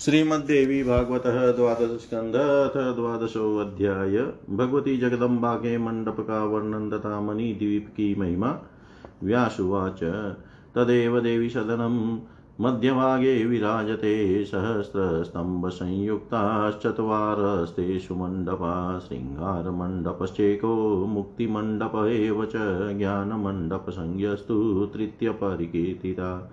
श्रीमद्देवी भागवत द्वादश स्कंद द्वादशो अध्याय भगवती जगदम्बा के मंडप का वर्णन तथा मणि द्वीप की महिमा। व्यासुवाच, तदेव देवी सदनम मध्यभागे विराजते सहस्रस्तम्भसंयुक्ताश्चत्वारस्तेषु मण्डपा शृङ्गारमण्डपश्चेको मुक्तिमण्डप एव च ज्ञानमण्डपसंज्ञस्तु तृतीयपरिकीर्तिता।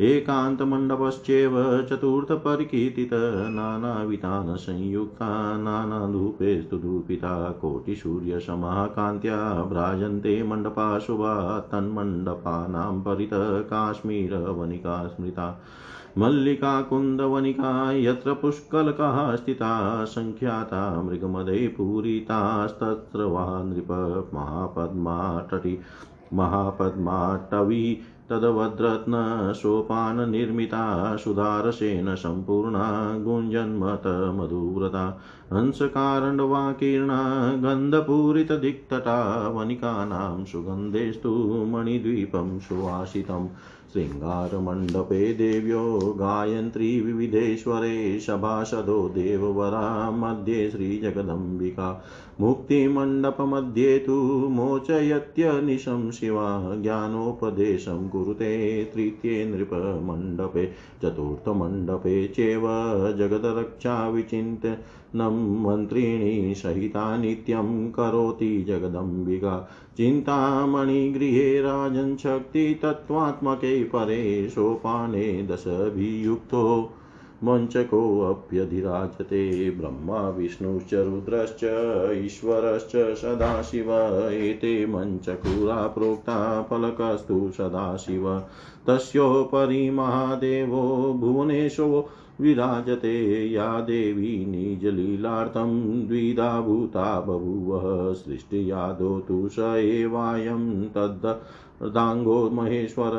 एकान्तमण्डपश्चेव चतुर्थपरिकीर्तित नानावितान् संयुक्ता नानाधूपेस्तु धूपिता कोटिसूर्यसमाः कान्त्या भ्राजन्ते मण्डपा शुभा तन्मण्डपानां परित काश्मीरवनिका स्मृता मल्लिका कुन्दवनिका यत्र पुष्कलकाः स्थिता, सङ्ख्याता मृगमदे पूरितास्तत्र वा नृप महापद्माटि महापद्माटवी तद्वद्रत्नसोपाननिर्मिता सुधारसेन सम्पूर्णा गुञ्जन्मतमधुव्रता हंसकारण्डवाकीर्णा गन्धपूरितदिक्तटा वनिकानां सुगन्धेस्तु मणिद्वीपं सुवासितम् शृङ्गारमण्डपे देव्यो गायत्री विविधेश्वरे सभासदो देववरा मध्ये श्रीजगदम्बिका। मुक्तिमण्डपमध्ये तु मोचयत्यनिशं शिवा ज्ञानोपदेशं कुरुते तृतीये नृपमण्डपे, चतुर्थमण्डपे चेव जगदरक्षाविचिन्त्य नं मन्त्रिणी सहिता नित्यं करोति जगदम्बिका। चिन्तामणिगृहे राजन्शक्तितत्त्वात्मके परे सोपाने दशभियुक्तो। मञ्चकोऽप्यधिराजते ब्रह्मा, विष्णुश्च, रुद्रश्च, ईश्वरश्च, सदाशिव, एते मञ्चकुरा प्रोक्ता फलकस्तु सदाशिव। तस्योपरि महादेवो भुवनेशो विराजते, या देवी निजलीलार्थं द्विधा भूता बभूव सृष्टियादो तु स एवायं तद् दाङ्गो महेश्वर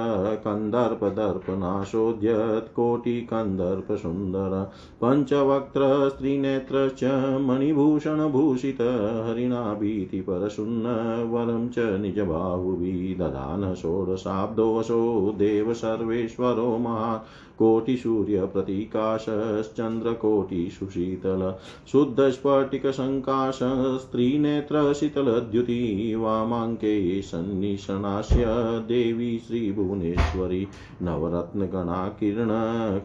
कन्दर्पदर्पनाशोद्यत्कोटिकन्दर्पसुन्दर पञ्चवक्त्रस्त्रिनेत्रश्च मणिभूषणभूषित हरिणाभीतिपरशुन्न वरं च निजबाहुभिः ददान षोडशाब्दोऽसो देव सर्वेश्वरो महान्। कोटिसूर्यप्रतीकाशश्चन्द्रकोटिसुशीतल शुद्धस्फटिकसङ्काशस्त्रीनेत्रशीतलद्युति वामाङ्के सन्निशनास्य देवी श्रीभुवनेश्वरी नवरत्नगणाकिरण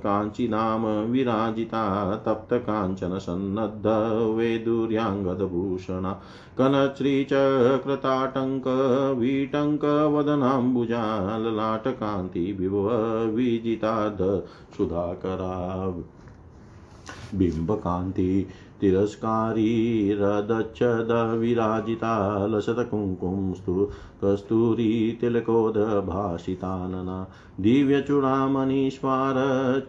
काञ्चीनाम विराजिता तप्तकाञ्चनसन्नद्ध वैदुर्याङ्गदभूषणा कनश्रीचक्रताटङ्कवीटङ्कवदनाम्बुजा ललाटकान्तिविभव विजितार्ध सुधाकरा बिम्बकान्ति तिरस्कारीरदच्छदविराजिता लसत्कुङ्कुंस्तु कस्तूरीतिलकोदभासितानना दिव्यचूडामणीश्वार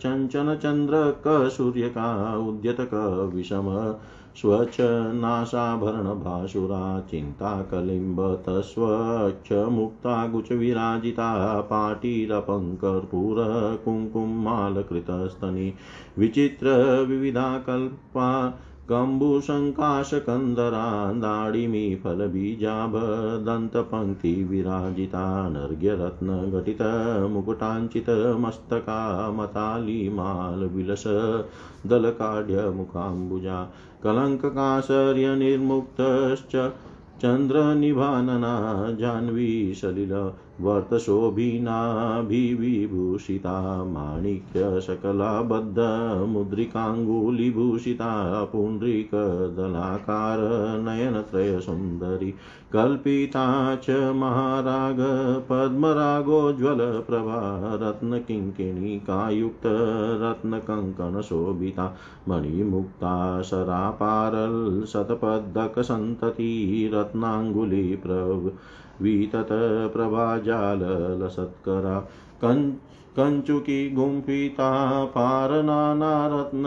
चञ्चनचन्द्रकसूर्यका उद्यतकविषम स्वच्छनाशाभरणभासुरा चिन्ताकलिम्बतस्वच्छमुक्ता गुचविराजिता पाटीरपङ्कर्पूरकुङ्कुमालकृतस्तनि विचित्रविविधाकल्पा कम्बुशङ्काशकन्दरा दाडिमीफलबीजाभदन्तपङ्क्तिविराजिता नर्घ्यरत्नघटितमुकुटाञ्चितमस्तका मतालीमालविलस दलकाढ्यमुखाम्बुजा कलङ्ककाशर्यनिर्मुक्तश्च चन्द्रनिभानना जाह्नवी सलिल वर्तशोभिनाभिविभूषिता माणिक्यशकलाबद्धमुद्रिकाङ्गुलिभूषिता पुण्ड्रीकदलाकारनयनत्रयसुन्दरी कल्पिता च महाराग पद्मरागोज्ज्वलप्रभा रत्नकिङ्किणीकायुक्तरत्नकङ्कणशोभिता मणिमुक्ता शरापारल् रत्नाङ्गुलिप्रभ विततप्रभाजाललसत्करा कन् कञ्चुकी गुम्फिता पारनानारत्न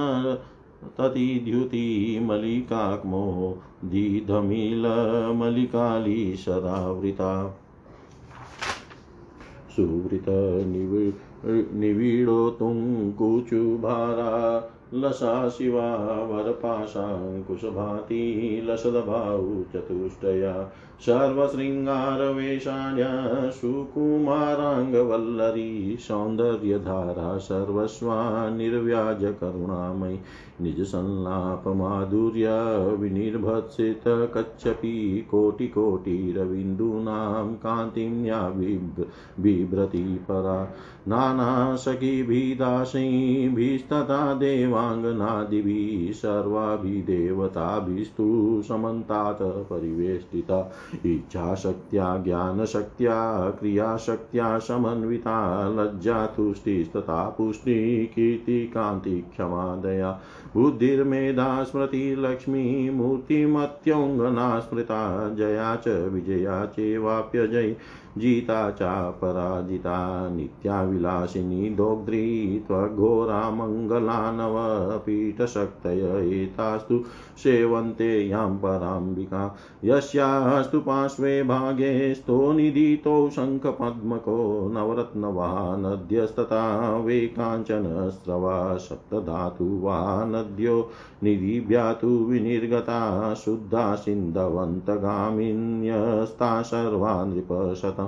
ततिद्युतिमलिकाक्मो दीधमिलमलिकाली सदावृता। सुवृतनिवि निवीडोतुं कुचुभारा लसा शिवा वरपाशाङ्कुशभाति लसदभाउ चतुष्टया सर्वशृङ्गारवेशाण्या सुकुमाराङ्गवल्लरी सौन्दर्यधारा सर्वस्वा निर्व्याज करुणामयी निजसंलापमाधुर्य विनिर्भत्सित कच्छपि कोटिकोटिरविन्दूनां कान्तिं या बिभ्रति परा नानासखिभिदासीभिस्तथा देवाङ्गनादिभिः सर्वाभिदेवताभिस्तु समन्तात् परिवेष्टिता। इच्छाशक्त्या, ज्ञानशक्त्या, क्रियाशक्त्या समन्विता, लज्जा तुष्टिस्तथा पुष्टि कीर्तिकान्ति क्षमा, दया, बुद्धिर्मेधा स्मृतिर्लक्ष्मी मूर्तिमत्यौङ्गना, स्मृता, जया च, विजया, चेवाप्यजयी। जिता चापराजिता, नित्याविलासिनी दोग्ध्री त्वघोरा मङ्गलानवपीठशक्तय एतास्तु सेवन्ते यां पराम्बिका। यस्यास्तु पार्श्वे भागे स्तो निदितो शङ्खपद्मको नवरत्नवा नद्यस्तथा वे काञ्चनस्रवा सप्तधातु वा नद्यो निधिभ्यातु विनिर्गता, शुद्धा सिन्धवन्तगामिन्यस्ता सर्वा नृपशतम्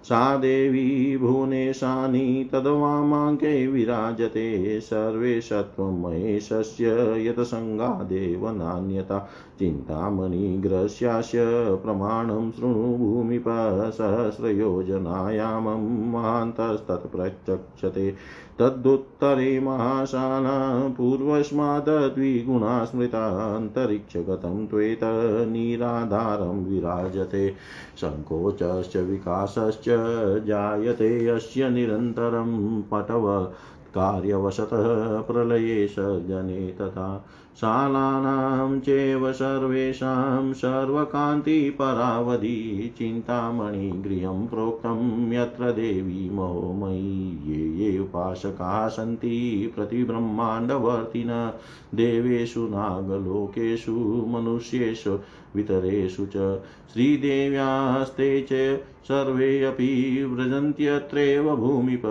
सा देवी भुवनेशानि तद्वामाङ्के विराजते सर्वे सत्त्वमहेशस्य यतसङ्गादेव नान्यता चिन्तामणिग्रस्यास्य प्रमाणं शृणु भूमिप सहस्रयोजनायामं महान्तस्तत्प्रचक्षते तदुत्तरे महाशाला पूर्वस्माद्द्विगुणा स्मृतान्तरिक्षगतं त्वेत निराधारं विराजते। सङ्कोचश्च विकासश्च जायते अस्य निरन्तरं पटव कार्यवशतः प्रलये सजने तथा शालानां चैव सर्वेषां सर्वकान्तिपरावधि चिन्तामणिगृहं प्रोक्तं यत्र देवी महोमयी, ये ये उपासकाः सन्ति प्रतिब्रह्माण्डवर्तिन, देवेषु नागलोकेषु, मनुष्येषु, वितरेषु च, श्रीदेव्यास्ते च सर्वेऽपि व्रजन्त्यत्रैव भूमिप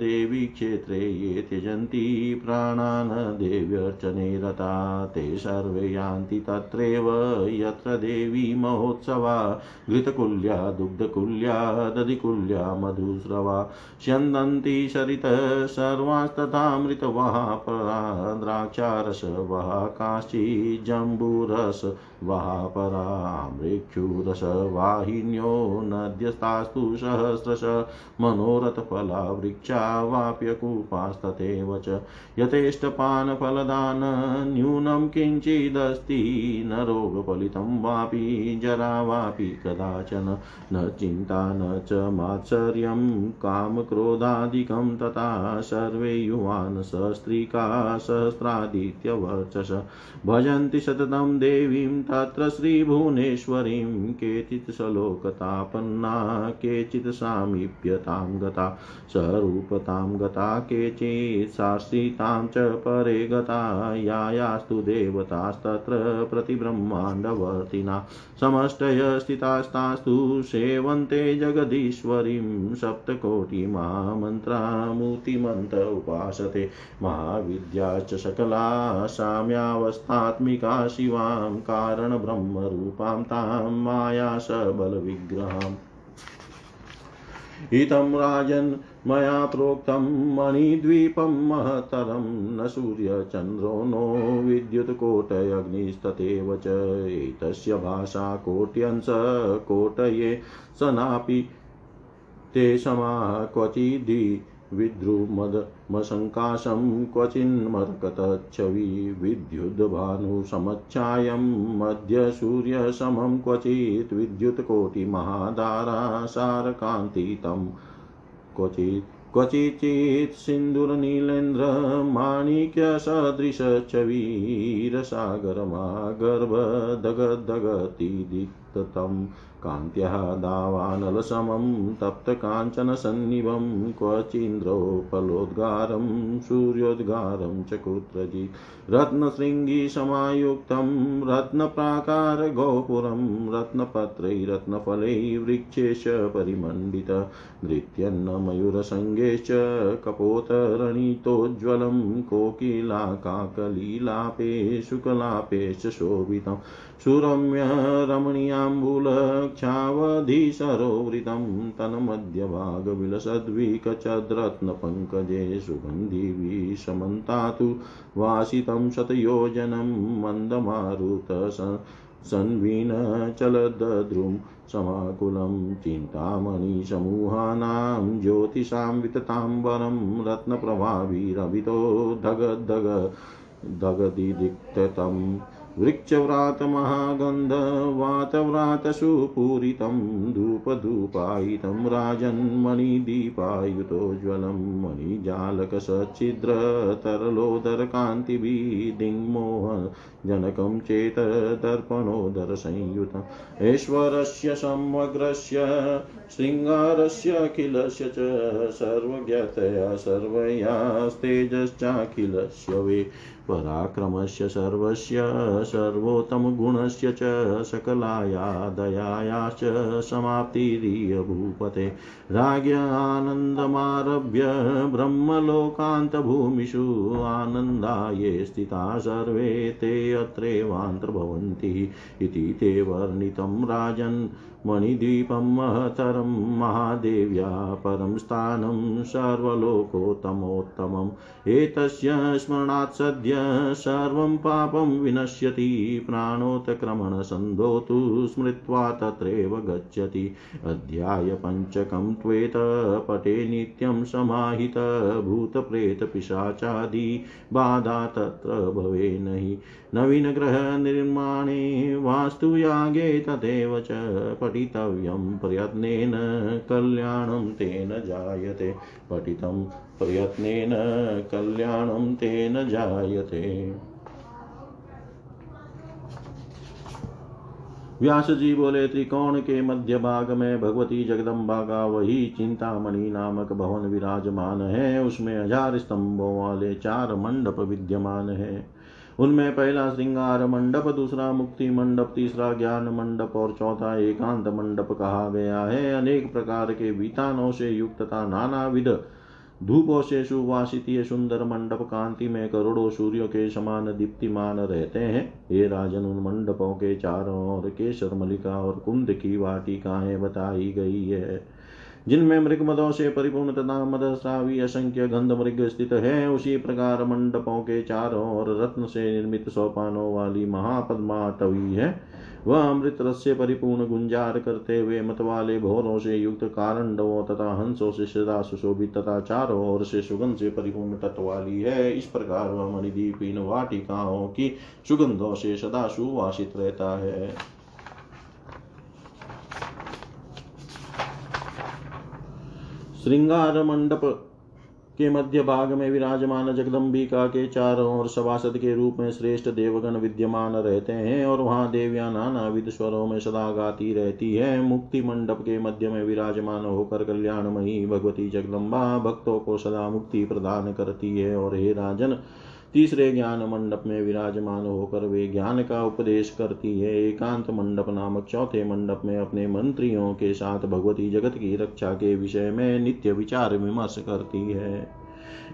देवी क्षेत्रे ये त्यजन्ति प्राणान्, देव्यर्चने रता ते सर्वे यान्ति तत्रैव यत्र देवी महोत्सवा, घृतकुल्या, दुग्धकुल्या, दधिकुल्या, मधुस्रवा, स्यन्दन्ति सरितः सर्वास्तथामृतवः परा द्राक्षारसवः काश्चिज्जम्बूरस वः परामृक्षुरसवाहिन्यो नद्यस्तास्तु सहस्रश मनोरथफला वृक्षा वाप्यकूपास्तथैव च, यथेष्टपानफलदान न्यूनं किञ्चिदस्ति, न रोगफलितं वापि, जरा वापि कदाचन। न चिन्ता, न च मात्सर्यं, कामक्रोधादिकं तथा सर्वे युवान् सस्त्रीका सहस्रादित्यवर्चस भजन्ति सततं देवीं, तत्र श्रीभुवनेश्वरीं, केचित् सलोकतापन्ना, केचित् सामीप्यतां गता। स्वरूपतां गता, केचित् शास्त्रीतां च परे गता यायास्तु देवतास्तत्र प्रतिब्रह्माण्डवर्तिना। समष्टय स्थितास्तास्तु सेवन्ते जगदीश्वरीं सप्तकोटिमामन्त्रामूर्तिमन्त उपासते। महाविद्या सकला साम्यावस्थात्मिका शिवां कारणब्रह्मरूपां तां माया सबलविग्रहम् इतं राजन् मया प्रोक्तं मणिद्वीपं महतरं न सूर्यचन्द्रो, नो विद्युत्कोटयग्निस्तथैव च। एतस्य भाषा कोट्यंस कोटये सनापि। ते समा क्वचिदि विद्रुमदमशङ्काशं क्वचिन्मरकतच्छवि। विद्युद्भानुसमच्छायं मध्यसूर्यसमं क्वचित्। विद्युत्कोटिमहाधारासारकान्तितं क्वचित् क्वचिचित् सिन्दूरनीलेन्द्रमाणिक्यसदृशच्छवीरसागरमा गर्भदगदगति तं कान्त्यः दावानलसमं तप्तकाञ्चनसन्निभं, क्वचिन्द्रोपलोद्गारं, सूर्योद्गारं च कुत्रचित् रत्नशृङ्गिसमायुक्तं रत्नप्राकारगोपुरं, रत्नपत्रैरत्नफलैः वृक्षेश परिमण्डित। नृत्यन्नमयूरसङ्गेश्च कपोतरणितोज्ज्वलं, कोकिलाकाकलीलापे शुकलापेश्च शोभितम् सुरम्य रमणीयाम्बुलक्षावधिसरोवृतं तन्मध्यभागविलसद्विकचद्रत्नपङ्कजे सुगन्धिविषमन्तातु वासितं शतयोजनं मन्दमारुत सन्वीनचलदद्रुं समाकुलं चिन्तामणिसमूहानां ज्योतिषां वितताम्बरं रत्नप्रभाभिरभितो धगधग दगदिदिक्तम् वृक्षव्रातमहागन्धवातव्रातसुपूरितं धूपधूपायितं राजन्मणिदीपायुतोज्ज्वलं मणिजालकसच्छिद्रतरलोदरकान्तिभिदिङ्मोहजनकं चेत दर्पणोदरसंयुतम् ऐश्वरस्य समग्रस्य शृङ्गारस्यखिलस्य च सर्वज्ञतया सर्वयास्तेजश्चाखिलस्य वे पराक्रमस्य सर्वस्य सर्वोत्तमगुणस्य च सकलाया दयायाश्च समाप्तिरिय भूपते राज्ञानन्दमारभ्य ब्रह्मलोकान्तभूमिषु आनन्दाये स्थिता सर्वे ते अत्रैवान्तर्भवन्ति इति ते वर्णितं राजन् मणिद्वीपं महतरं महादेव्या परं स्थानं सर्वलोकोत्तमोत्तमम्। एतस्य स्मरणात् सद्य सर्वं पापं विनश्यति, प्राणोत्क्रमणसन्धोतु स्मृत्वा तत्रैव गच्छति। पटे नित्यं समाहित भूतप्रेतपिशाचादि बाधा तत्र भवे नहि। नवीनगृहनिर्माणे वास्तुयागे तथैव च पठितव्यं प्रयत्नेन कल्याणं तेन जायते। पठितं प्रयत्नेन कल्याणं तेन जायते। व्यास जी बोले, त्रिकोण के मध्य भाग में भगवती जगदम्बा का वही चिंतामणि नामक भवन विराजमान है। उसमें हज़ार स्तंभों वाले चार मंडप विद्यमान है। उनमें पहला श्रृंगार मंडप, दूसरा मुक्ति मंडप, तीसरा ज्ञान मंडप और चौथा एकांत मंडप कहा गया है। अनेक प्रकार के वितानों से युक्त तथा नाना विध धूपों से सुवासित ये सुंदर मंडप कांति में करोड़ों सूर्यों के समान दीप्तिमान रहते हैं। ये राजन, उन मंडपों के चारों ओर केसर मलिका और कुंद की वाटिकाएँ बताई गई है। जिनमें मृग मदों से परिपूर्ण तथा मदस्रावी असंख्य गंध मृग स्थित है, उसी प्रकार मंडपों के चारों ओर रत्न से निर्मित सोपानों वाली महापद्माटवी है। वह अमृत रस से परिपूर्ण गुंजार करते हुए मत वाले भोरों से युक्त कारणवों तथा हंसों से सदा सुशोभित तथा चारों ओर से सुगंध से परिपूर्ण तत्व वाली है। इस प्रकार वह मणिदीप इन वाटिकाओं की सुगंधों से सदा सुवासित रहता है। श्रृंगार मंडप के मध्य भाग में विराजमान जगदम्बिका के चारों ओर सभासद के रूप में श्रेष्ठ देवगण विद्यमान रहते हैं और वहाँ देवियाँ नाना विध स्वरों में सदा गाती रहती है। मुक्ति मंडप के मध्य में विराजमान होकर कल्याणमयी भगवती जगदम्बा भक्तों को सदा मुक्ति प्रदान करती है और हे राजन तीसरे ज्ञान मंडप में विराजमान होकर वे ज्ञान का उपदेश करती है। एकांत मंडप नामक चौथे मंडप में अपने मंत्रियों के साथ भगवती जगत की रक्षा के विषय में नित्य विचार विमर्श करती है।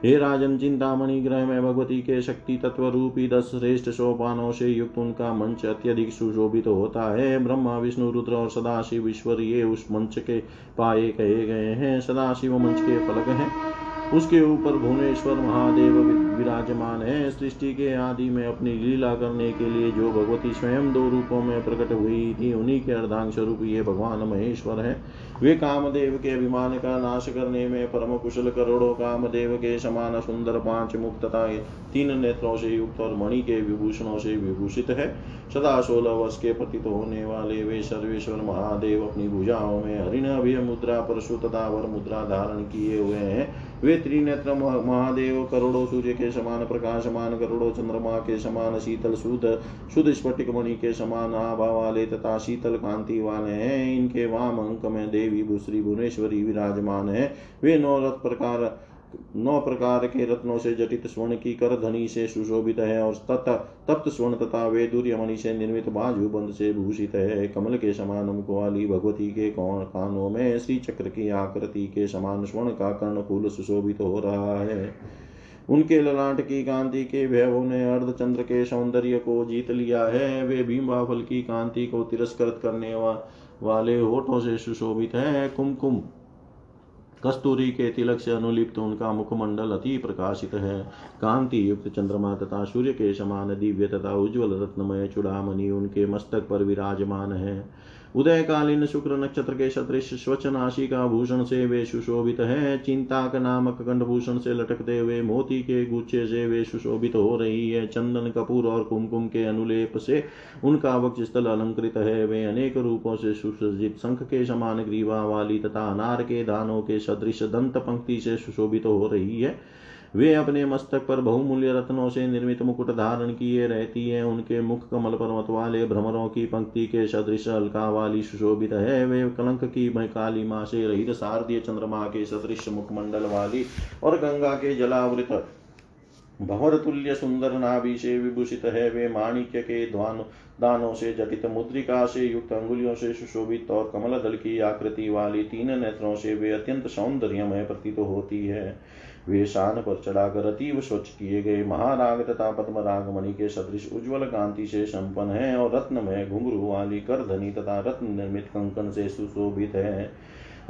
हे राजन, चिंतामणि ग्रह में भगवती के शक्ति तत्व रूपी दस श्रेष्ठ सोपानों से युक्त उनका मंच अत्यधिक सुशोभित तो होता है। ब्रह्मा, विष्णु, रुद्र और सदाशिव ईश्वर ये उस मंच के पाए कहे गए हैं। सदाशिव मंच के फलक हैं। उसके ऊपर भुवनेश्वर महादेव विराजमान है। सृष्टि के आदि में अपनी लीला करने के लिए जो भगवती स्वयं दो रूपों में प्रकट हुई थी, उन्हीं के अर्धांग स्वरूप ये भगवान महेश्वर है। वे कामदेव के अभिमान का नाश करने में परम कुशल करोड़ों कामदेव के समान सुंदर पाँच मुक्त तथा तीन नेत्रों से युक्त और मणि के विभूषणों से विभूषित है। सदा सोलह वर्ष के पतित होने वाले वे सर्वेश्वर महादेव अपनी भुजाओं में हरिण अभय मुद्रा परशु तथा वर मुद्रा धारण किए हुए हैं। वे त्रिनेत्र महादेव, करोड़ों सूर्य के समान, प्रकाशमान, करोड़ों चंद्रमा के समान, शीतल शुद्ध शुद्ध स्फटिक मणि के समान, आभा वाले तथा शीतल कांति वाले हैं। इनके वाम अंक में देवी, भूश्री, भुवनेश्वरी विराजमान है। वे नौ रथ प्रकार नौ प्रकार के रत्नों से जटित स्वर्ण की कर धनी से सुशोभित है और तथा तप्त स्वर्ण तथा वेदुर्य मणि से निर्मित बाजू बंद से भूषित है। कमल के समान मुख वाली भगवती के कौन कानों में श्री चक्र की आकृति के समान स्वर्ण का कर्ण फूल सुशोभित हो रहा है। उनके ललाट की कांति के भैभव ने अर्धचंद्र के सौंदर्य को जीत लिया है। वे भीमबाफल की कांति को तिरस्कृत करने वा, वाले होठों से सुशोभित है। कुमकुम कस्तूरी के तिलक से अनुलिप्त उनका मुखमंडल अति प्रकाशित है। कांति युक्त चंद्रमा तथा सूर्य के समान दिव्य तथा उज्ज्वल रत्नमय चुड़ामणि उनके मस्तक पर विराजमान है। उदयकालीन शुक्र नक्षत्र के सदृश स्वच्छ नाशी का भूषण से वे सुशोभित है। चिंताक नामक कंडभूषण से लटकते हुए मोती के गुच्छे से वे सुशोभित हो रही है। चंदन कपूर और कुमकुम के अनुलेप से उनका वक्ष स्थल अलंकृत है। वे अनेक रूपों से सुसज्जित शंख के समान ग्रीवा वाली तथा अनार के दानों के सदृश दंत पंक्ति से सुशोभित हो रही है। वे अपने मस्तक पर बहुमूल्य रत्नों से निर्मित मुकुट धारण किए रहती है। उनके मुख कमल पर्वत वाले भ्रमरों की पंक्ति के सदृश अलका वाली सुशोभित है। वे कलंक की काली माँ से रहित शारदीय चंद्रमा के सदृश मुखमंडल वाली और गंगा के जलावृत भवर तुल्य सुंदर नाभि से विभूषित है। वे माणिक्य के ध्वान दानों से जटित मुद्रिका से युक्त अंगुलियों से सुशोभित और कमल दल की आकृति वाली तीन नेत्रों से वे अत्यंत सौंदर्यमय प्रतीत होती है। वे शान पर चढ़ाकर अतीव स्वच्छ किए गए महाराग तथा पद्मराग मणि के सदृश उज्ज्वल कांति से संपन्न है और रत्न में घुंघरू वाली करधनी तथा रत्न निर्मित कंकन से सुशोभित है।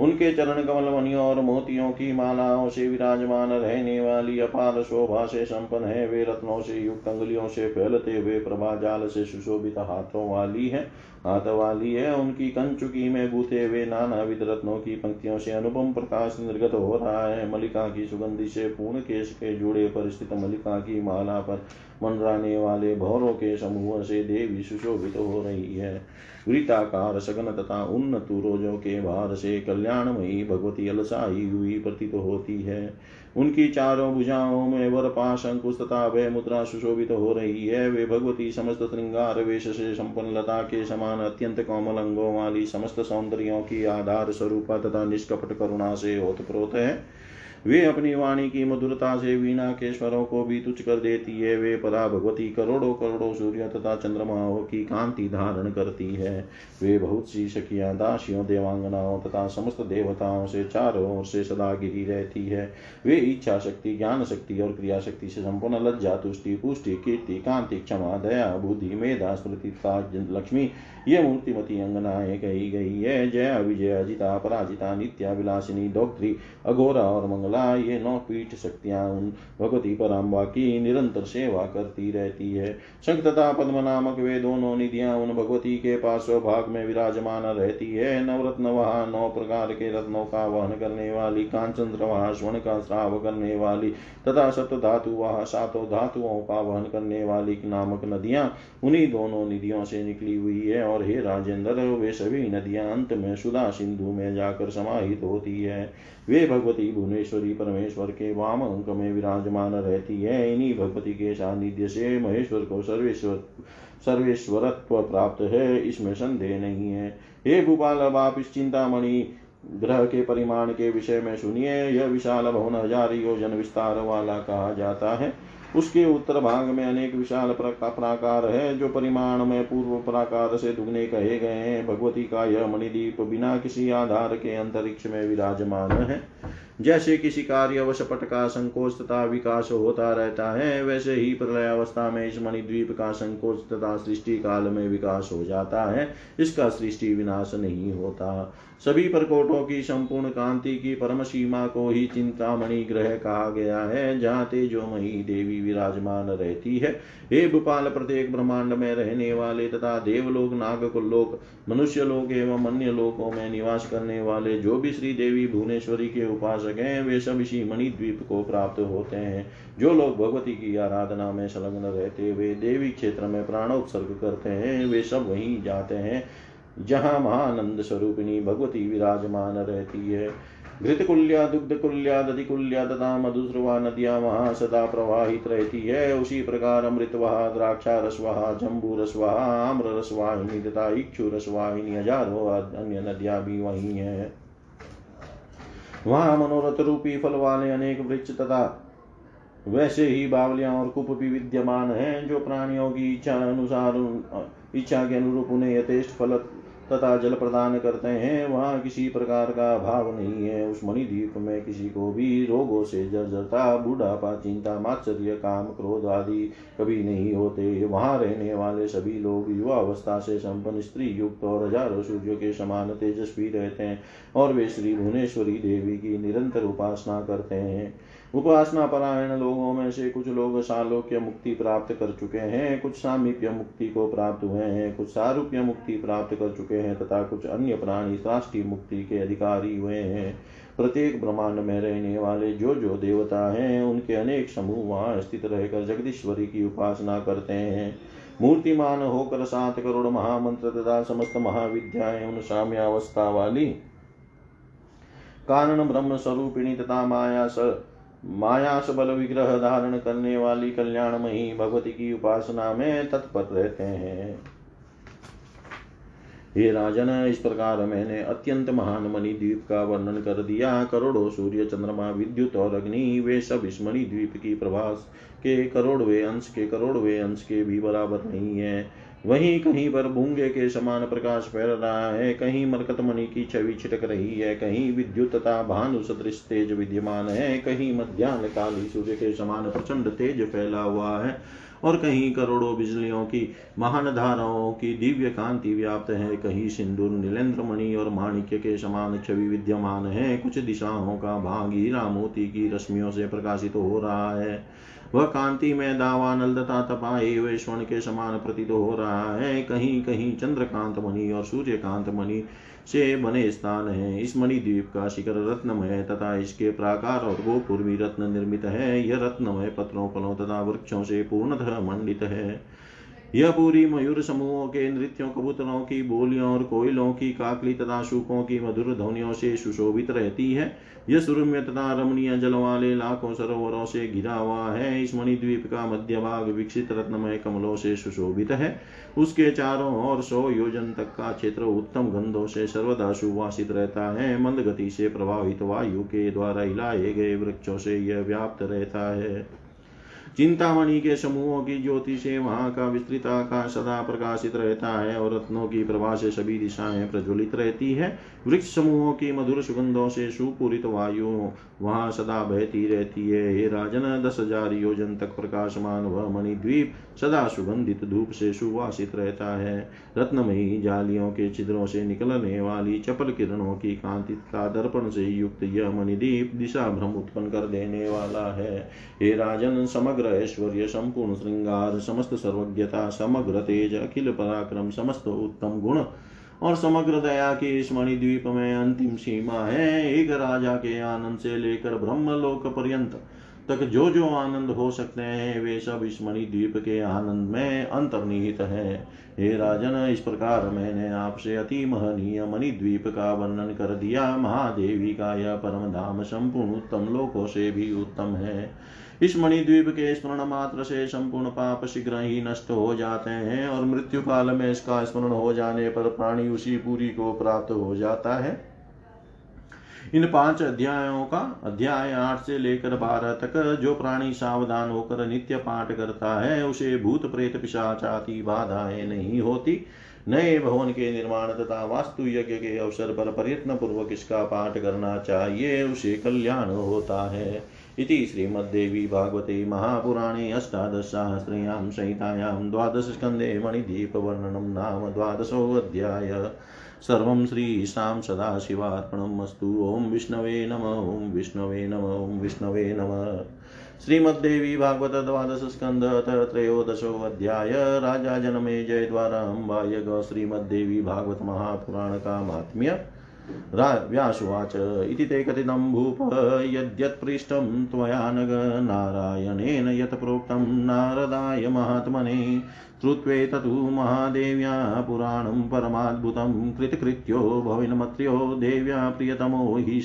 उनके चरण कमल मणियों और मोतियों की मालाओं से विराजमान रहने वाली अपार शोभा से संपन्न है। वे रत्नों से युक्त अंगुलियों से फैलते हुए प्रभा जाल से सुशोभित हाथों वाली है। हाथ वाली है, उनकी कंचुकी में गूथे हुए नाना विध रत्नों की पंक्तियों से अनुपम प्रकाश निर्गत हो रहा है। मलिका की सुगंधि से पूर्ण केश के जुड़े पर स्थित मलिका की माला पर मंडराने वाले भौरों के समूह से देवी सुशोभित हो रही है। वृताकार सघन तथा उन्नत रोजों के भार से कल्याणमयी भगवती अलसाई हुई प्रतीत होती है। उनकी चारों भुजाओं में वर पाश अंकुश तथा वह मुद्रा सुशोभित तो हो रही है। वे भगवती समस्त श्रृंगार, वेश से संपन्न लता के समान अत्यंत कोमल अंगों वाली समस्त सौंदर्यों की आधार स्वरूपा तथा निष्कपट करुणा से ओतप्रोत है। वे अपनी वाणी की मधुरता से वीणा के स्वरों को भी तुच्छ कर देती है। वे परा भगवती करोड़ों करोड़ों सूर्य तथा चंद्रमाओं की कांति धारण करती है। वे बहुत सी सखियाँ, दासियों, देवांगनाओं तथा समस्त देवताओं से चारों ओर से सदा गिरी रहती है। वे इच्छा शक्ति, ज्ञान शक्ति और क्रिया शक्ति से संपूर्ण लज्जा, तुष्टि, पुष्टि, कीर्ति, कांति, क्षमा, दया, बुद्धि, मेधा, स्मृति लक्ष्मी ये मूर्तिमती अंगनाएँ कही गई है। जय विजय अजिता, पराजिता, नित्या, विलासिनी दौत्री अघोरा और मंगला, ये नौ पीठ शक्तियाँ उन भगवती पराम्बा की निरंतर सेवा करती रहती है। शंख तथा पद्म नामक वे दोनों निधियाँ उन भगवती के पास भाग में विराजमान रहती है। नवरत्न वहा नौ प्रकार के रत्नों का वहन करने वाली, कांचन वहा स्वर्ण का श्राव करने वाली, तथा सप्त धातु वहा सातों धातुओं का वहन करने वाली नामक नदियाँ उन्हीं दोनों निधियों से निकली हुई है और हे राजेंद्र, वे सभी नदियाँ अंत में सुधा सिंधु में जाकर समाहित होती है। वे भगवती भुवनेश्वरी परमेश्वर के वाम अंक में विराजमान रहती है। इन्हीं भगवती के सानिध्य से महेश्वर को सर्वेश्वर, सर्वेश्वरत्व प्राप्त है। इसमें संदेह नहीं है। हे भूपाल अब आप इस चिंतामणि ग्रह के परिमाण के विषय में सुनिए। यह विशाल भवन हज़ार योजन विस्तार वाला कहा जाता है। उसके उत्तर भाग में अनेक विशाल प्राकार है, जो परिमाण में पूर्व प्राकार से दुगने कहे गए हैं। भगवती का यह मणिदीप बिना किसी आधार के अंतरिक्ष में विराजमान है। जैसे किसी कार्यवश पट का संकोच तथा विकास होता रहता है, वैसे ही प्रलय अवस्था में इस मणिद्वीप का संकोच तथा सृष्टि काल में विकास हो जाता है। इसका सृष्टि विनाश नहीं होता। सभी प्रकोटों की, संपूर्ण कांति की, परम सीमा को ही चिंतामणि ग्रह कहा गया है। जहाँ तेजोमयी देवी विराजमान रहती है। हे भूपाल, प्रत्येक ब्रह्मांड में रहने वाले तथा देवलोक नागलोक मनुष्य लोक एवं अन्य लोकों में निवास करने वाले जो भी श्री देवी भुवनेश्वरी के उपासक हैं, वे सब इसी मणिद्वीप को प्राप्त होते हैं। जो लोग भगवती की आराधना में संलग्न रहते हुए देवी क्षेत्र में प्राणोत्सर्ग करते हैं। वे सब वहीं जाते हैं। जहाँ महानंद स्वरूपिणी भगवती विराजमान रहती है। घृतकुल्या, दुग्धकुल्या, दधिकुल्या, तथा मधुश्रवा नदियाँ वहाँ सदा प्रवाहित रहती है। उसी प्रकार अमृत वहा द्राक्षा रसवाहा जम्बू रसवाहा आम्र रसवाहिनी तथा इक्षु रसवाहिनी हज़ारों अन्य नदियाँ भी वही है। वहाँ मनोरथ रूपी फल वाले अनेक वृक्ष तथा वैसे ही बावलियाँ और कुप भी विद्यमान हैं, जो प्राणियों की इच्छा अनुसार इच्छा के अनुरूप उन्हें यथेष्ट फल तथा जल प्रदान करते हैं। वहाँ किसी प्रकार का भाव नहीं है। उस मणिद्वीप में किसी को भी रोगों से जर्जरता, बुढ़ापा, चिंता, मात्सर्य, काम, क्रोध आदि कभी नहीं होते। वहाँ रहने वाले सभी लोग युवा अवस्था से संपन्न स्त्री युक्त और हज़ारों सूर्यों के समान तेजस्वी रहते हैं और वे श्री भुवनेश्वरी देवी की निरंतर उपासना करते हैं। उपासना परायण लोगों में से कुछ लोग सालोक्य मुक्ति प्राप्त कर चुके हैं, कुछ सामीप्य मुक्ति को प्राप्त हुए हैं, कुछ सारूप्य मुक्ति प्राप्त कर चुके हैं तथा कुछ अन्य प्राणी साष्टी मुक्ति के अधिकारी हुए हैं। प्रत्येक ब्रह्मांड में रहने वाले जो जो देवता हैं, उनके अनेक समूह वहाँ स्थित रहकर जगदीश्वरी की उपासना करते हैं। मूर्तिमान होकर सात करोड़ महामंत्र तथा समस्त महाविद्याएँ उन साम्यावस्था वाली। कारण ब्रह्म स्वरूपिणी तथा माया माया सबल विग्रह धारण करने वाली कल्याणमयी भगवती की उपासना में तत्पर रहते हैं। हे राजन, इस प्रकार मैंने अत्यंत महान मणि द्वीप का वर्णन कर दिया। करोड़ों सूर्य, चंद्रमा, विद्युत और अग्नि, वे सब इस मणि द्वीप की प्रभास के करोड़वे अंश के करोड़वे अंश के भी बराबर नहीं है। वहीं कहीं पर भूँगे के समान प्रकाश फैल रहा है, कहीं मरकत मणि की छवि छिटक रही है, कहीं विद्युत तथा भानु सदृश तेज विद्यमान है, कहीं मध्यान्ह काली सूर्य के समान प्रचंड तेज फैला हुआ है और कहीं करोड़ों बिजलियों की महान धाराओं की दिव्य कांति व्याप्त है, कहीं सिंदूर नीलेन्द्र मणि और माणिक्य के समान छवि विद्यमान है, कुछ दिशाओं का भाग हीरा मोती की रश्मियों से प्रकाशित हो रहा है। वह कांति में दावानल तथा तपाए हुए स्वर्ण के समान प्रतीत हो रहा है। कहीं कहीं चंद्रकांत मणि और सूर्यकांत मणि से बने स्थान है। इस मणिद्वीप का शिखर रत्नमय तथा इसके प्राकार और गोपूर्वी रत्न निर्मित है। यह रत्नमय पत्रों फलों तथा वृक्षों से पूर्णतः मंडित है। यह पूरी मयूर समूहों के नृत्यों, कबूतरों की बोलियों और कोयलों की काकली तथा शूकों की मधुर ध्वनियों से सुशोभित रहती है। यह सुरम्य तथा रमणीय जल वाले लाखों सरोवरों से घिरा हुआ है। इस मणिद्वीप का मध्य भाग विकसित रत्नमय कमलों से सुशोभित है। उसके चारों ओर सौ योजन तक का क्षेत्र उत्तम गंधों से सर्वदा सुवासित रहता है। मंद गति से प्रभावित वायु के द्वारा हिलाए गए वृक्षों से यह व्याप्त रहता है। चिंतामणि के समूहों की ज्योति से वहाँ का विस्तृत आकाश सदा प्रकाशित रहता है और रत्नों की प्रभा से सभी दिशाएँ प्रज्वलित रहती है। वृक्ष समूहों की मधुर सुगंधों से सुपूरित वायु वहाँ सदा बहती रहती है। हे राजन दस हज़ार योजन तक प्रकाशमान वह मणिद्वीप सदा सुगंधित धूप से सुवासित रहता है। रत्नमयी जालियों के छिद्रों से निकलने वाली चपल किरणों की कांति का दर्पण से युक्त यह मणिद्वीप दिशा भ्रम उत्पन्न कर देने वाला है। हे राजन, समग्र ऐश्वर्य संपूर्ण श्रृंगार, समस्त सर्वज्ञता, समग्र तेज, अखिल पराक्रम, समस्त उत्तम गुण और समग्र दया की इस मणिद्वीप में अंतिम सीमा है। एक राजा के आनंद से लेकर ब्रह्मलोक पर्यंत तक जो जो आनंद हो सकते हैं, वे सब इस मणिद्वीप के आनंद में अंतर्निहित है। हे राजन, इस प्रकार मैंने आपसे अति महनीय मणिद्वीप का वर्णन कर दिया। महादेवी का यह परम धाम संपूर्ण उत्तम लोकों से भी उत्तम है। इस मणिद्वीप के स्मरण मात्र से संपूर्ण पाप शीघ्र ही नष्ट हो जाते हैं और मृत्यु काल में इसका स्मरण हो जाने पर प्राणी उसी पूरी को प्राप्त हो जाता है। इन पाँच अध्यायों का अध्याय आठ से लेकर बारह तक जो प्राणी सावधान होकर नित्य पाठ करता है, उसे भूत प्रेत पिशाचाती बाधाएँ नहीं होती। नए भवन के निर्माण तथा वास्तु यज्ञ के अवसर पर प्रयत्न पूर्वक इसका पाठ करना चाहिए, उसे कल्याण होता है। इति श्रीमद्देवी भागवते महापुराणे अष्टादशसहस्रयां संहितायां द्वादशस्कन्धे मणिदीपवर्णनं नाम द्वादशोऽध्याय. सर्वं श्रीशां सदाशिवार्पणम् अस्तु। ॐ विष्णवे नम, ॐ विष्णवे नम, ॐ विष्णवे नम। श्रीमद्देवी भागवत द्वादश स्कंद त्रयोदशो अध्याय राजा जनमे जय द्वारा अम्बाय श्रीमद्देवी भागवत महापुराण का महात्म्य व्यासुवाच इति ते कथितं भूप यद्यत्पृष्टं त्वया नग नारायणेन यत् प्रोक्तं नारदाय महात्मने श्रुत्वेततु महादेव्या पुराणं परमाद्भुतं, कृतकृत्यो भविनमत्र्यो देव्या प्रियतमो हि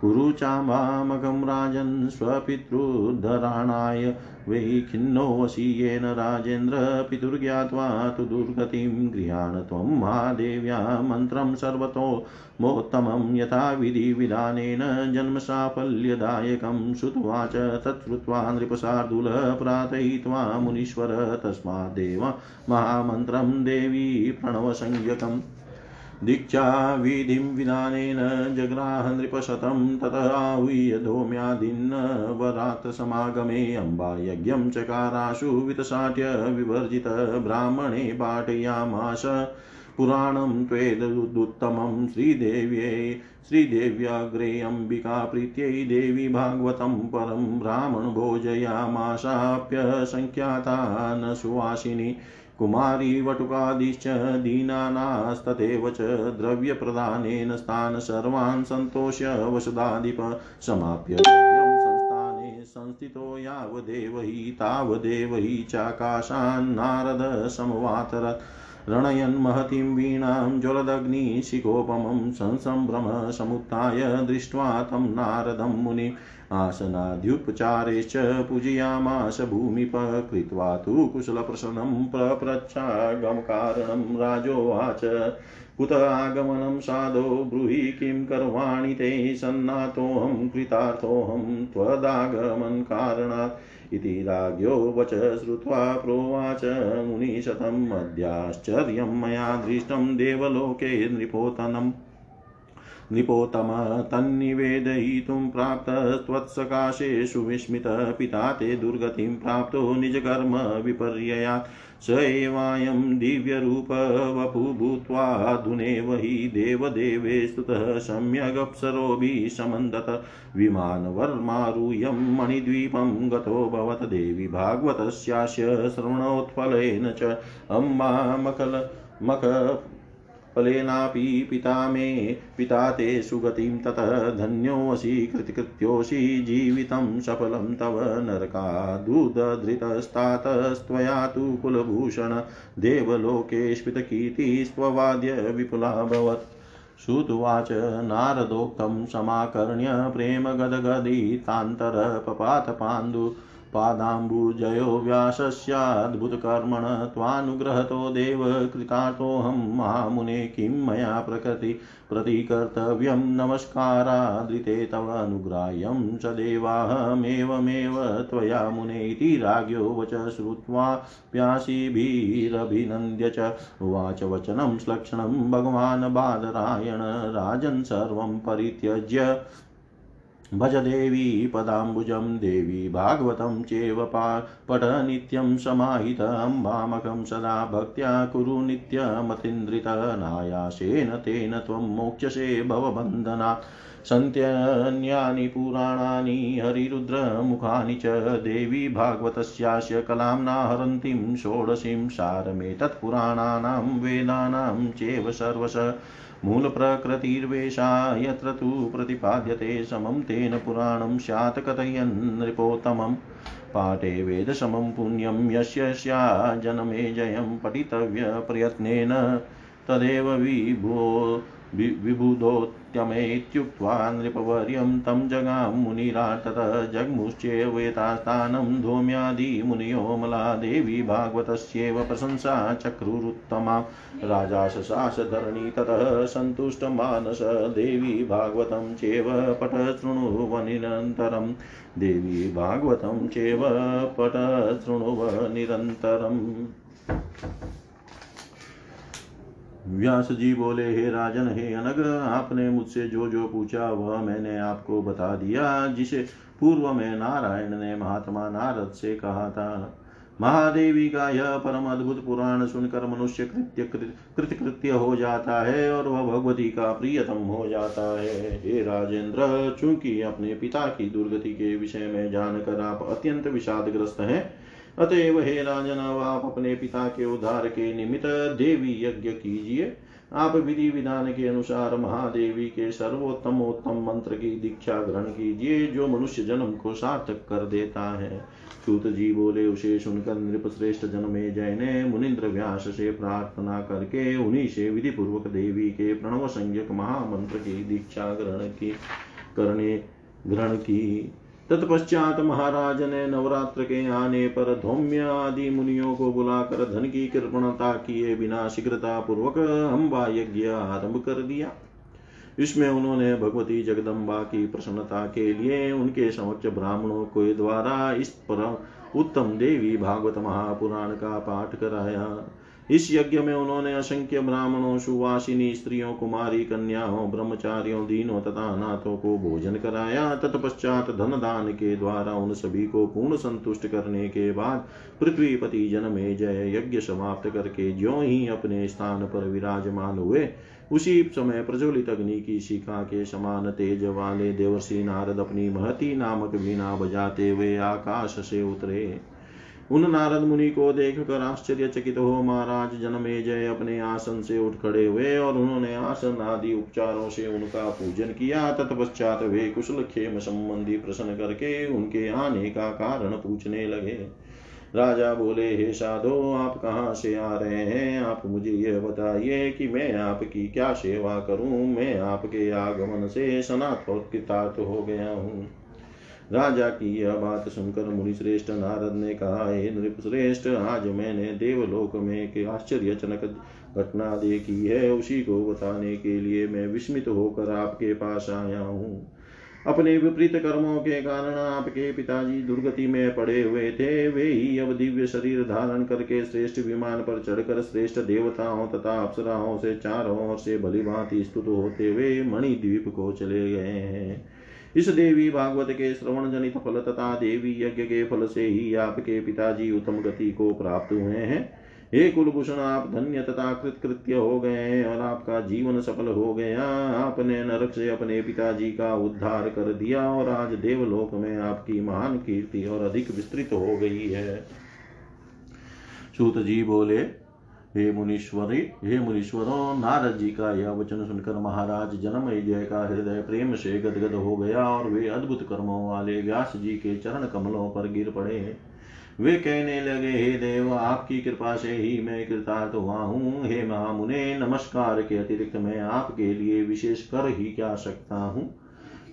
कुरु चाम्बामकं राजन् स्वपितृधराणाय वै खिन्नोऽसि येन राजेन्द्र पितुर्ज्ञात्वा तु दुर्गतिं गृहाण त्वं महादेव्या मन्त्रं सर्वतो मोत्तमं यथा विधिविधानेन जन्मसाफल्यदायकं श्रुत्वाच तच्छ्रुत्वा नृपशार्दूल प्रार्थयित्वा मुनीश्वर तस्माद्देव महामन्त्रं देवी प्रणवसंज्ञकम्। दीक्षाविधिं विधानेन जग्राह नृपशतं ततः आहूय धौम्यादिन्नवरात् समागमे अम्बायज्ञं चकाराशु वितसाट्य विवर्जित ब्राह्मणे पाठयामास पुराणं त्वेदुत्तमं श्रीदेव्यै श्रीदेव्याग्रे अम्बिका प्रीत्यै देवी भागवतं परं ब्राह्मणभोजयामासाप्यसङ्ख्याता न सुवासिनी कुमारी वटुकादिश्च दीनानास्तथैव च, द्रव्यप्रदानेन स्थान सर्वान् सन्तोष्य वसुदाधिप समाप्य संस्थाने संस्थितो यावदेव हि, तावदेव हि चाकाशान्नारद समवातरत् रणयन् महतीं वीणां ज्वलदग्निशिकोपमं संसम्भ्रम दृष्ट्वा तं नारदं मुनिम् आसनाद्युपचारेश्च पूजयामास भूमिप कृत्वा तु कुशलप्रसन्नं प्रपृच्छागमकारणं राजोवाच। कुत आगमनं साधो ब्रूहि किं करवाणि ते सन्नातोऽहं कृतार्थोऽहं त्वदागमनकारणात् इति राज्ञो वच श्रुत्वा प्रोवाच मुनिशतम् अद्याश्चर्यं मया दृष्टं देवलोके नृपोतनम्। नृपोत्तम तन्निवेदयितुं प्राप्तस्त्वत्सकाशेषु विस्मितः पिता ते दुर्गतिं प्राप्तो निजकर्म विपर्ययात् स एवायं दिव्यरूप वपु भूत्वाधुनेव हि देवदेवे स्तुतः सम्यगप्सरोभिः समन्दत। विमानवर्मारुह्यं मणिद्वीपं गतो भवत देवी भागवतस्यास्य श्रवणोत्फलेन च अम्बा मकल मक फलेनापि पिता मे, पिता ते सुगतिं ततः धन्योऽसि, कृतकृत्योऽसि जीवितं सफलं तव नरकादुदधृतस्तातस्त्वया तु कुलभूषण देवलोकेष्वितकीर्तिस्त्ववाद्य विपुलाभवत्। श्रुत्वाच नारदोक्तं समाकर्ण्य प्रेमगदगदितान्तरपपातपाण्डु पादाम्बुजयो व्यासस्याद्भुतकर्मण, त्वानुग्रहतो देव कृतार्थोऽहं महामुने किं मया प्रकृति प्रतिकर्तव्यं नमस्कारादृते तव अनुग्राह्यं सदेवाहमेवमेव त्वया मुने इति राज्ञो वच श्रुत्वा प्यासीभिरभिनन्द्य च उवाच वचनं श्लक्षणं भगवान् बादरायण राजन् सर्वं परित्यज्य भज देवी पदाम्बुजं देवी भागवतं चेव पा पठ नित्यं समाहित अम्बामकं सदा भक्त्या कुरु नित्यमतीन्द्रितनायासेन तेन त्वं मोक्षसे भवबन्धनात् सन्त्यन्यानि पुराणानि हरिरुद्रमुखानि च देवी भागवतस्यास्य कलां नाहरन्तीं षोडशीं सारमेतत्पुराणानां वेदानां चेव सर्वश मूलप्रकृतिर्वेषा यत्र तु प्रतिपाद्यते समं तेन पुराणं स्यात् कथयन् नृपोत्तमं। पाठे वेदसमं पुण्यं यस्य स्या जनमे जयं पठितव्यप्रयत्नेन तदेव विभो विबुधोत्यमेत्युक्त्वा नृपवर्यं तं जगां मुनिराट् ततः जग्मुश्चेवेतास्थानं धूम्यादिमुनयो मला देवी भागवतस्येव प्रशंसा चक्रुरुत्तमा। राजा शशास धरणी ततः सन्तुष्टमानस देवी भागवतं चेव पठ शृणुव निरन्तरं देवी भागवतं चेव शृणुव निरन्तरम् व्यास जी बोले, हे राजन, हे अनग, आपने मुझसे जो जो पूछा, वह मैंने आपको बता दिया, जिसे पूर्व में नारायण ने महात्मा नारद से कहा था। महादेवी का यह परम अद्भुत पुराण सुनकर मनुष्य कृत्य कृतकृत्य हो जाता है और वह भगवती का प्रियतम हो जाता है। हे राजेंद्र, चूँकि अपने पिता की दुर्गति के विषय में जानकर आप अत्यंत विषादग्रस्त हैं अतएव हे राजन आप अपने पिता के उद्धार के निमित्त देवी यज्ञ कीजिए। आप विधि विधान के अनुसार महादेवी के सर्वोत्तमोत्तम मंत्र की दीक्षा ग्रहण कीजिए, जो मनुष्य जन्म को सार्थक कर देता है। सूत जी बोले, उसे सुनकर नृप श्रेष्ठ जन्मे जय ने मुनिन्द्र व्यास से प्रार्थना करके उन्हीं से विधि पूर्वक देवी के प्रणव संज्ञक महामंत्र की दीक्षा ग्रहण की करने ग्रहण की। तत्पश्चात महाराज ने नवरात्र के आने पर धौम्य आदि मुनियों को बुलाकर धन की कृपणता किए बिना शीघ्रता पूर्वक अम्बा यज्ञ आरंभ कर दिया। इसमें उन्होंने भगवती जगदम्बा की प्रसन्नता के लिए उनके समक्ष ब्राह्मणों के द्वारा इस पर उत्तम देवी भागवत महापुराण का पाठ कराया। इस यज्ञ में उन्होंने असंख्य ब्राह्मणों, सुवासिनी, स्त्रियों, कुमारी, कन्याओं, ब्रह्मचारियों, दीनों तथा अनाथों को भोजन कराया। तत्पश्चात धन दान के द्वारा उन सभी को पूर्ण संतुष्ट करने के बाद पृथ्वीपति जन्मे जय यज्ञ समाप्त करके ज्यो ही अपने स्थान पर विराजमान हुए, उसी समय प्रज्वलित अग्नि की शिखा के समान तेज वाले देवर्षि नारद अपनी महती नामक वीणा बजाते हुए आकाश से उतरे। उन नारद मुनि को देख कर आश्चर्यचकित हो, महाराज, जनमे जय, अपने आसन से उठ खड़े हुए और उन्होंने आसन आदि उपचारों से उनका पूजन किया। तत्पश्चात वे कुशल खेम संबंधी प्रश्न करके उनके आने का कारण पूछने लगे। राजा बोले, हे साधो, आप कहाँ से आ रहे हैं? आप मुझे यह बताइए कि मैं आपकी क्या सेवा करूँ? मैं आपके आगमन से सनात और कृतार्थ हो गया हूँ। राजा की यह बात सुनकर मुनि श्रेष्ठ नारद ने कहा, हे नृप श्रेष्ठ आज मैंने देवलोक में एक आश्चर्यजनक घटना देखी है। उसी को बताने के लिए मैं विस्मित होकर आपके पास आया हूँ। अपने विपरीत कर्मों के कारण आपके पिताजी दुर्गति में पड़े हुए थे। वे ही अब दिव्य शरीर धारण करके श्रेष्ठ विमान पर चढ़कर श्रेष्ठ देवताओं तथा अप्सराओं से चारों ओर से भली भांति स्तुत होते हुए मणिद्वीप को चले गए हैं। इस देवी भागवत के श्रवण जनित फल तथा देवी यज्ञ के फल से ही आपके पिताजी उत्तम गति को प्राप्त हुए हैं। हे कुलभूषण, आप धन्य तथा कृत कृत्य हो गए हैं और आपका जीवन सफल हो गया। आपने नरक से अपने पिताजी का उद्धार कर दिया और आज देवलोक में आपकी महान कीर्ति और अधिक विस्तृत हो गई है। सूत जी बोले हे मुनीश्वरी, हे मुनीश्वरों नारद जी का यह वचन सुनकर महाराज जन्म जय का हृदय प्रेम से गदगद हो गया और वे अद्भुत कर्मों वाले व्यास जी के चरण कमलों पर गिर पड़े। वे कहने लगे, हे देव, आपकी कृपा से ही मैं कृतार्थ हुआ हूँ। हे महामुने, नमस्कार के अतिरिक्त मैं आपके लिए विशेष कर ही क्या सकता हूँ?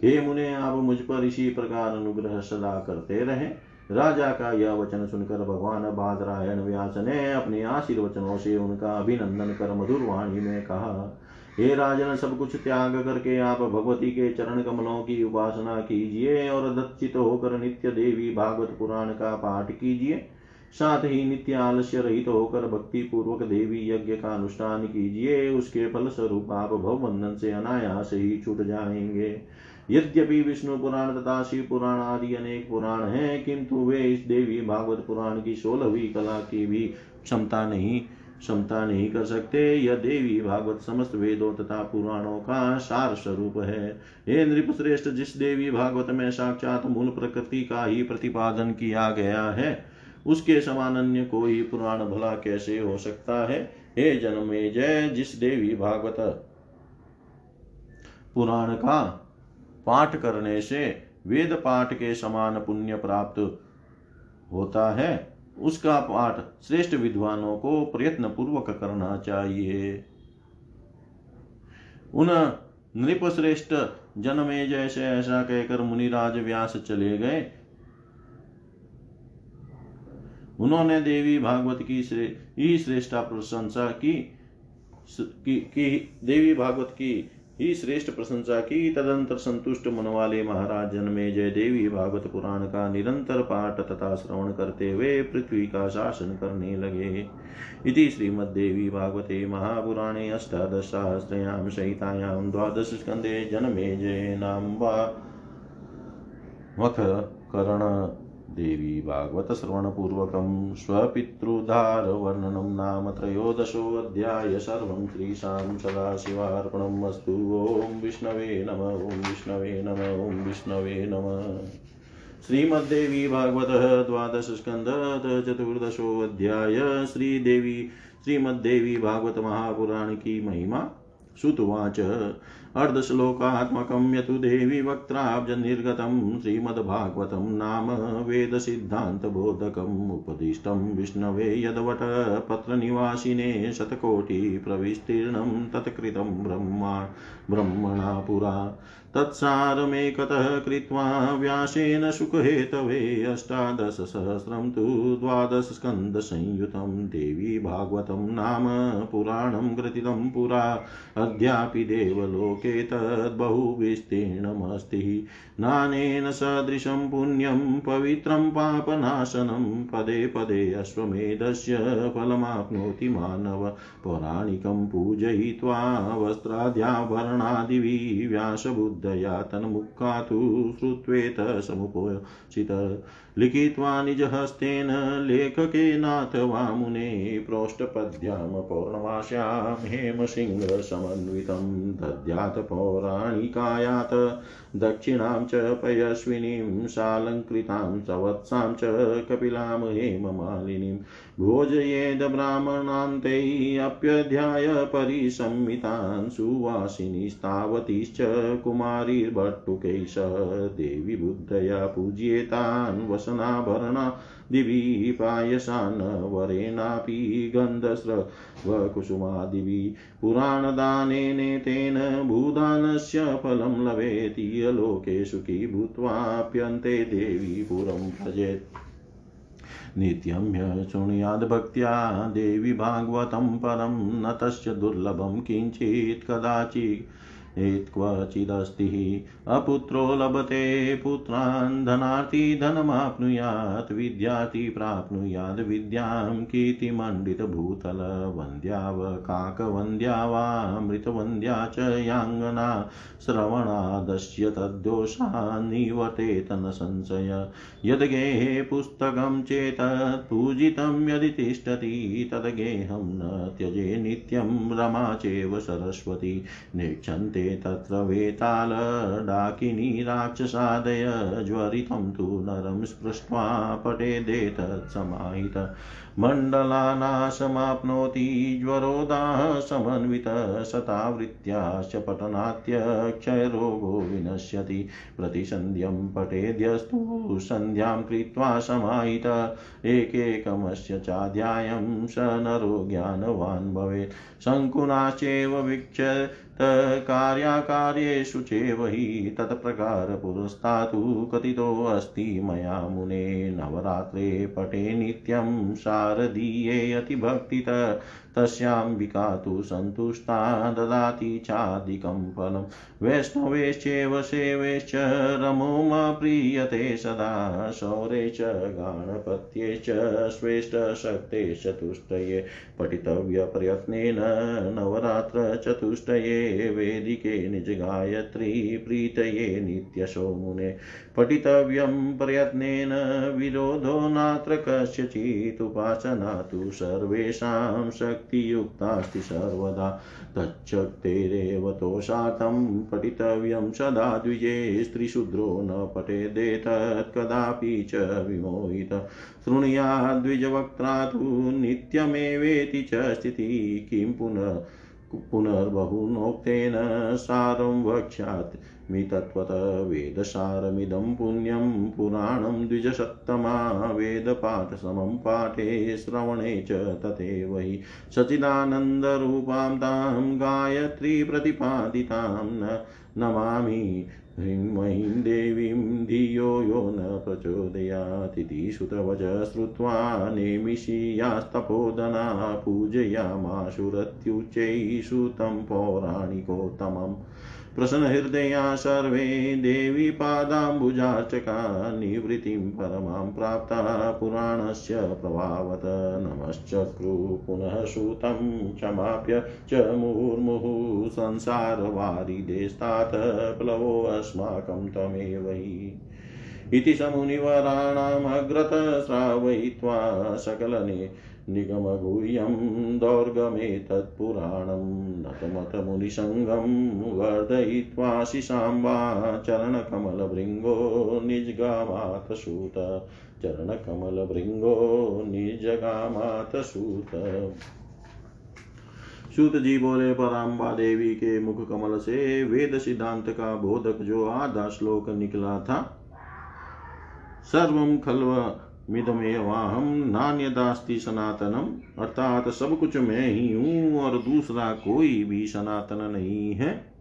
हे मुने, आप मुझ पर इसी प्रकार अनुग्रह सदा करते रहे। राजा का यह वचन सुनकर भगवान बादरायण व्यास ने अपने आशीर्वचनों से उनका अभिनंदन कर मधुर वाणी में कहा, हे राजन, सब कुछ त्याग करके आप भगवती के चरण कमलों की उपासना कीजिए और दत्चित होकर नित्य देवी भागवत पुराण का पाठ कीजिए। साथ ही नित्य आलस्य रहित होकर भक्ति पूर्वक देवी यज्ञ का अनुष्ठान कीजिए। उसके फल स्वरूप आप भवबंधन से अनायास ही छूट जाएँगे। यद्यपि विष्णु पुराण तथा शिव पुराण आदि अनेक पुराण हैं, किंतु वे इस देवी भागवत पुराण की सोलहवीं कला की भी क्षमता नहीं क्षमता नहीं कर सकते। यह देवी भागवत समस्त वेदों तथा पुराणों का सार स्वरूप है। हे नृप श्रेष्ठ जिस देवी भागवत में साक्षात मूल प्रकृति का ही प्रतिपादन किया गया है, उसके समान अन्य कोई पुराण भला कैसे हो सकता है? हे जन्मे जय जिस देवी भागवत पुराण का पाठ करने से वेद पाठ के समान पुण्य प्राप्त होता है। उसका पाठ श्रेष्ठ विद्वानों को प्रयत्न पूर्वक करना चाहिए। उन नृप श्रेष्ठ जन्मे जैसे ऐसा कहकर मुनिराज व्यास चले गए। उन्होंने देवी भागवत की ही श्रेष्ठा प्रशंसा की, की, की देवी भागवत की ही श्रेष्ठ प्रशंसा की। तदंतर संतुष्ट मन वाले महाराज जन्मे जय देवी भागवत पुराण का निरंतर पाठ तथा श्रवण करते हुए पृथ्वी का शासन करने लगे। इति श्रीमद्देवी भागवते महापुराणे अष्टादशसहस्रयां सहितायां द्वादशस्कन्धे जन्मे जय नाम वा वखकरण देवी भागवत श्रवणपूर्वकं स्वपितृधारवर्णनं नाम त्रयोदशोऽध्याय सर्वं श्रीशां सदाशिवार्पणम् अस्तु। विष्णवे नम, ॐ विष्णवे नम, ॐ विष्णवे नम। श्रीमद्देवी भागवत द्वादश स्कंद चतुर्दशोऽध्याय श्रीदेवी श्रीमद्देवी भागवत महापुराण की महिमा। श्रुतुवाच अर्धश्लोकात्मकं यतु देवी वक्त्राब्जनिर्गतं श्रीमद्भागवतं नाम वेदसिद्धान्तबोधकम् उपदिष्टं विष्णवे यद्वटपत्रनिवासिने शतकोटिप्रविस्तीर्णं तत्कृतं ब्रह्मा ब्रह्मणा पुरा। तत्सारमेकतः कृत्वा व्यासेन सुखहेतवे अष्टादशसहस्रं तु द्वादशस्कन्दसंयुतं देवी भागवतं नाम पुराणं ग्रथितं पुरा अद्यापि देवलोके तद्बहुविस्तीर्णमस्ति। नानेन सदृशं पुण्यं पवित्रं पापनाशनं पदे पदे अश्वमेधस्य फलमाप्नोति मानव पौराणिकं पूजयित्वा वस्त्राद्याभरणादिभिः व्यासबुद्धया तन्मुखा तु श्रुत्वेत समुपोषित लिखित्वा निजहस्तेन लेखकेनाथ वामुने प्रोष्ठपद्यां पौर्णमास्यां हेमसिंहसमन्वितं दद्यात् पौराणिकायात्। दक्षिणां च पयस्विनीं सालङ्कृतां सवत्सां च कपिलां हेममालिनीं भोजयेद ब्राह्मणान्तैरप्यध्याय परिसंमितान् सुवासिनीस्तावतीश्च कुमारीर्भट्टुकैः सह देवी बुद्धया पूज्येतान् वसनाभरणा दिवि पायसान् वरेणापि गन्धस्रवकुसुमादिभिः पुराणदानेनेतेन भूदानस्य फलं लभेत् लोके सुखी भूत्वाप्यन्ते देवी पुरं भजेत्। नित्यं शृणुयाद्भक्त्या देवी भागवतं परं न तस्य दुर्लभं किञ्चित् कदाचित् क्वचिदस्ति अपुत्रो लभते पुत्रान् धनार्थी धनमाप्नुयात्, विद्यार्थी प्राप्नुयाद् विद्यां कीर्तिमण्डितभूतल वन्द्यावकाकवन्द्या वा मृतवन्द्या च याङ्गना। श्रवणादस्य तद्दोषान् निवर्तेत न संशय। यद्गेहे पुस्तकं चेतत् पूजितं यदि तिष्ठति, तद्गेहं न त्यजे नित्यं रमा चैव सरस्वती। नेक्षन्ते तत्र वेतालडाकिनी राक्षसादय ज्वरितं तु नरं स्पृष्ट्वा पटेदेतत्समाहित मण्डलानाशमाप्नोति ज्वरोदाः समन्वितः शतावृत्त्याश्च पठनात्यक्षयरोगो विनश्यति। प्रतिसन्ध्यं पठेद्यस्तु सन्ध्यां कृत्वा समाहित। एकैकमस्य चाध्यायं स नरो ज्ञानवान् भवेत्। शङ्कुनाश्चैव वीक्ष कार्याकार्येषु चैव हि तत्प्रकारपुरस्तात् कथितोऽस्ति मया मुने नवरात्रे पटे नित्यं शारदीये अतिभक्तित तस्याम्बिका तु सन्तुष्टा ददाति चाधिकं फलं वैष्णवेश्चैव सेवेश्च रमोमप्रीयते सदा। शौरे च गाणपत्ये च श्रेष्ठशक्ते चतुष्टये। पठितव्यप्रयत्नेन नवरात्रचतुष्टये वेदिके निजगायत्री प्रीतये नित्यशो मुने पठितव्यं प्रयत्नेन विरोधो नात्र कस्यचित्। उपासना तु सर्वेषां शक्तियुक्तास्ति सर्वदा। तच्छक्तेरेव तोषार्थं पठितव्यं सदा द्विजे स्त्रीशूद्रो न पठेदेतत् कदापि च विमोहित। शृणुयाद्विजवक्त्रा तु नित्यमेवेति च स्थितिः किं पुनः पुनर्बहुनोक्तेन सारं वक्ष्यात्। मितत्वत वेदसारमिदं पुण्यं पुराणं द्विजसत्तमा वेदपाठसमं पाठे श्रवणे च तथैव हि सचिदानन्दरूपां तां गायत्री प्रतिपादितां न नमामि। ह्रीं देवीं धियो यो न प्रचोदयातिथि श्रुतवच श्रुत्वा नेमिषीयास्तपोदना पूजयामाशुरत्युच्चैः श्रुतं पौराणिकोत्तमम्। प्रसन्नहृदया सर्वे देवी पादाम्बुजाचका निवृत्तिं परमां प्राप्ता पुराणस्य प्रभावत नमश्चक्रु पुनः श्रुतं क्षमाप्य च मुहुर्मुहुः संसारवारिदेस्तात् प्लवोऽस्माकं त्वमेव हि। इति समुनिवराणामग्रत सकलने निगमगुह्यं दौर्गमेतत्पुराणं नतमतमुनिसङ्गं वर्धयित्वा शिशाम्बा चरणकमलभृङ्गो निजगामाथ सूत चरणकमलभृङ्गो निजगामाथ सूत सूत जी बोले, पराम्बा देवी के मुख कमल से वेद सिद्धांत का बोधक जो आधा श्लोक निकला था सर्वम खल्व मिदमेवाहम नान्यदास्ति सनातनम, अर्थात सब कुछ मैं ही हूँ और दूसरा कोई भी सनातन नहीं है।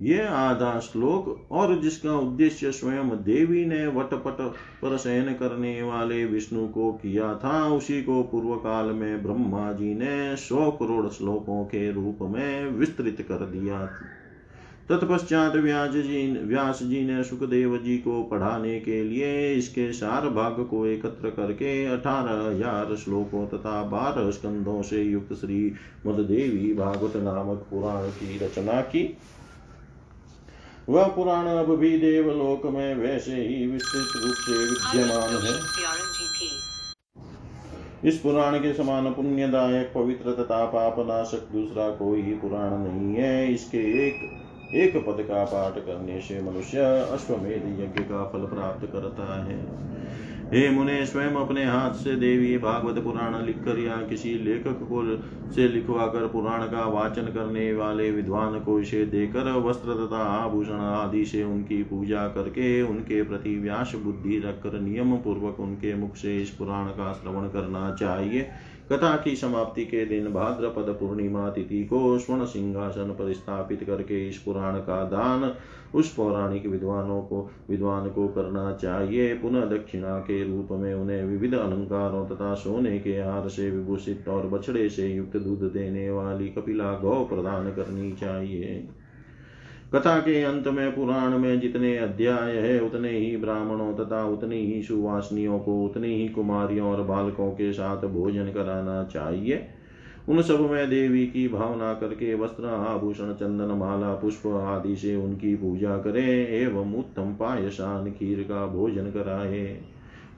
ये आधा श्लोक और जिसका उद्देश्य स्वयं देवी ने वटपट पर शयन करने वाले विष्णु को किया था, उसी को पूर्व काल में ब्रह्मा जी ने सौ करोड़ श्लोकों के रूप में विस्तृत कर दिया। तत्पश्चात व्यास जी व्यास जी ने सुखदेव जी को पढ़ाने के लिए इसके सार भाग को एकत्र करके अठारह हज़ार श्लोकों तथा बारह स्कंदों से युक्त श्री मददेवी भागवत नामक पुराण की रचना की। वह पुराण अब भी देवलोक में वैसे ही विस्तृत रूप से विद्यमान है। इस पुराण के समान पुण्यदायक, पवित्र तथा पापनाशक दूसरा कोई पुराण नहीं है। इसके एक एक पद का पाठ करने से मनुष्य अश्वमेध यज्ञ का फल प्राप्त करता है। हे मुने, स्वयं अपने हाथ से देवी भागवत पुराण लिखकर या किसी लेखक को से लिखवा कर पुराण का वाचन करने वाले विद्वान को इसे देकर वस्त्र तथा आभूषण आदि से उनकी पूजा करके उनके प्रति व्यास बुद्धि रखकर नियम पूर्वक उनके मुख से इस पुराण का श्रवण करना चाहिए। कथा की समाप्ति के दिन भाद्रपद पूर्णिमा तिथि को स्वर्ण सिंहासन पर स्थापित करके इस पुराण का दान उस पौराणिक विद्वानों को, विद्वान को करना चाहिए। पुनः दक्षिणा के रूप में उन्हें विविध अलंकारों तथा सोने के हार से विभूषित और बछड़े से युक्त दूध देने वाली कपिला गौ प्रदान करनी चाहिए। कथा के अंत में, पुराण में जितने अध्याय है, उतने ही ब्राह्मणों तथा उतनी ही सुवासनियों को, उतनी ही कुमारियों और बालकों के साथ भोजन कराना चाहिए। उन सब में देवी की भावना करके वस्त्र, आभूषण, चंदन, माला, पुष्प आदि से उनकी पूजा करें, एवं उत्तम पायसान खीर का भोजन कराए।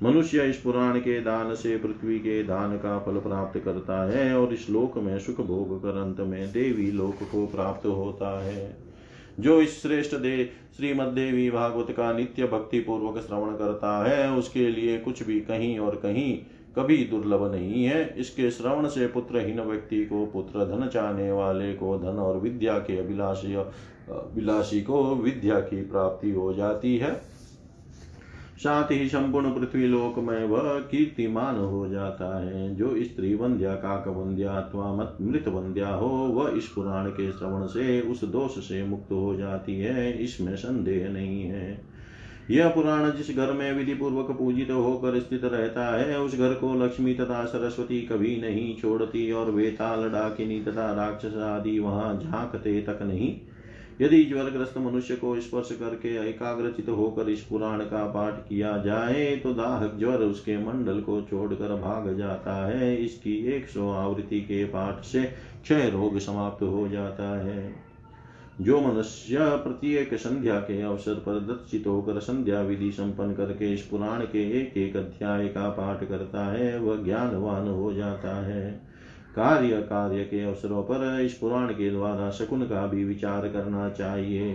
मनुष्य इस पुराण के दान से पृथ्वी के दान का फल प्राप्त करता है और इस लोक में सुख भोग कर अंत में देवी लोक को प्राप्त होता है। जो इस श्रेष्ठ दे, श्रीमद देवी भागवत का नित्य भक्ति पूर्वक श्रवण करता है, उसके लिए कुछ भी कहीं और कहीं कभी दुर्लभ नहीं है। इसके श्रवण से पुत्रहीन व्यक्ति को पुत्र धन चाहने वाले को धन और विद्या के अभिलाषी अभिलाषी को विद्या की प्राप्ति हो जाती है। साथ ही संपूर्ण पृथ्वी लोक में वह कीर्तिमान हो जाता है। जो स्त्री वंद्या काक वंद्या अथवा मृत वंद्या हो, वह इस पुराण के श्रवण से, उस दोष से मुक्त हो जाती है। इसमें संदेह नहीं है। यह पुराण जिस घर में विधि पूर्वक पूजित होकर स्थित रहता है, उस घर को लक्ष्मी तथा सरस्वती कभी नहीं छोड़ती और वेताल, डाकिनी तथा राक्षस आदि वहाँ झांकते तक नहीं। यदि ज्वरग्रस्त मनुष्य को स्पर्श करके एकाग्रचित होकर इस पुराण का पाठ किया जाए तो दाहक ज्वर उसके मंडल को छोड़कर भाग जाता है। इसकी एक सौ आवृत्ति के पाठ से क्षय रोग समाप्त हो जाता है। जो मनुष्य प्रत्येक संध्या के अवसर पर दत्सित होकर संध्या विधि संपन्न करके इस पुराण के एक एक अध्याय का पाठ करता है, वह ज्ञानवान हो जाता है। कार्य कार्य के अवसरों पर इस पुराण के द्वारा शकुन का भी विचार करना चाहिए।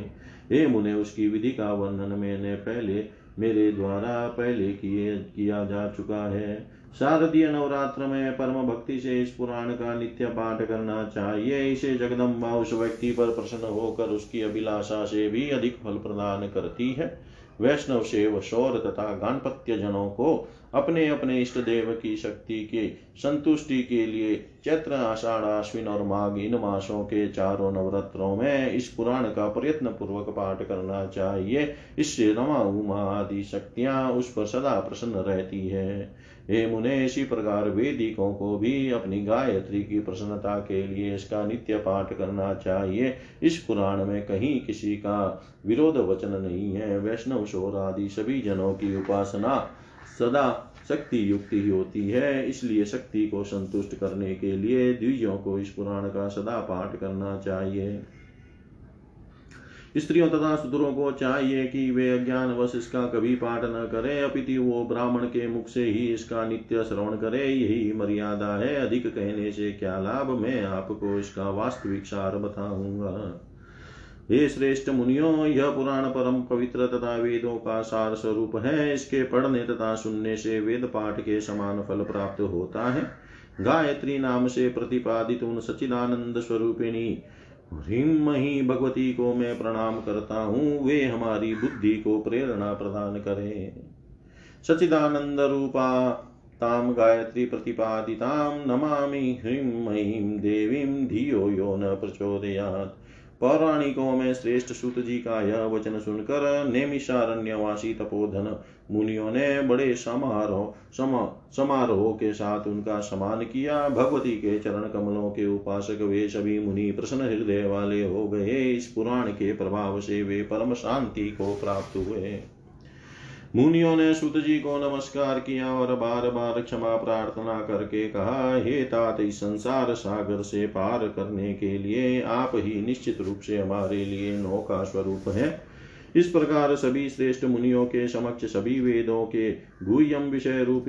हे मुने, उसकी विधि का वर्णन मैंने पहले मेरे द्वारा पहले किए, किया जा चुका है। शारदीय नवरात्र में परम भक्ति से इस पुराण का नित्य पाठ करना चाहिए। इसे जगदम्बा उस व्यक्ति पर प्रसन्न होकर उसकी अभिलाषा से भी अधिक फल प्रदान करती है। वैष्णव सेव शौर तथा गणपत्य जनों को अपने अपने इष्ट देव की शक्ति के, संतुष्टि के लिए चैत्र, आषाढ़, अश्विन और माघ इन मासों के चारों नवरात्रों में इस पुराण का प्रयत्न पूर्वक पाठ करना चाहिए। इससे रमा उमा आदि शक्तियाँ उस पर सदा प्रसन्न रहती है। हे मुने, इसी प्रकार वेदिकों को भी अपनी गायत्री की प्रसन्नता के लिए इसका नित्य पाठ करना चाहिए। इस पुराण में कहीं किसी का विरोध वचन नहीं है। वैष्णव, शोर आदि सभी जनों की उपासना सदा शक्ति युक्ति ही होती है। इसलिए शक्ति को संतुष्ट करने के लिए द्विजों को इस पुराण का सदा पाठ करना चाहिए। स्त्रियों तथा सुदूरों को चाहिए कि वे अज्ञान वश इसका कभी पाठ न करें, अपिति वो ब्राह्मण के मुख से ही इसका नित्य श्रवण करे, यही मर्यादा है। अधिक कहने से क्या लाभ? मैं आपको इसका वास्तविक सार बताऊँगा। हे श्रेष्ठ मुनियों, यह पुराण परम पवित्र तथा वेदों का सार स्वरूप है। इसके पढ़ने तथा सुनने से वेद पाठ के समान फल प्राप्त होता है। गायत्री नाम से प्रतिपादित उन सचिदानंद स्वरूपिणी ह्रीम ही भगवती को मैं प्रणाम करता हूँ, वे हमारी बुद्धि को प्रेरणा प्रदान करें। सचिदानंद रूपा, ताम गायत्री प्रतिपादिताम नमामि ह्रीं महीं देवीं धियो यो न प्रचोदयात्। पौराणिकों में श्रेष्ठ सूत जी का यह वचन सुनकर नेमिषारण्यवासी तपोधन मुनियों ने बड़े समारोह सम, समारोह के साथ उनका सम्मान किया। भगवती के चरण कमलों के उपासक वे सभी मुनि प्रसन्न हृदय वाले हो गए। इस पुराण के प्रभाव से वे परम शांति को प्राप्त हुए। मुनियों ने सुत जी को नमस्कार किया और बार बार क्षमा प्रार्थना करके कहा, हे तात, इस संसार सागर से पार करने के लिए आप ही निश्चित रूप से हमारे लिए नौका स्वरूप है। इस प्रकार सभी श्रेष्ठ मुनियों के समक्ष सभी वेदों के गुह्यम विषय रूप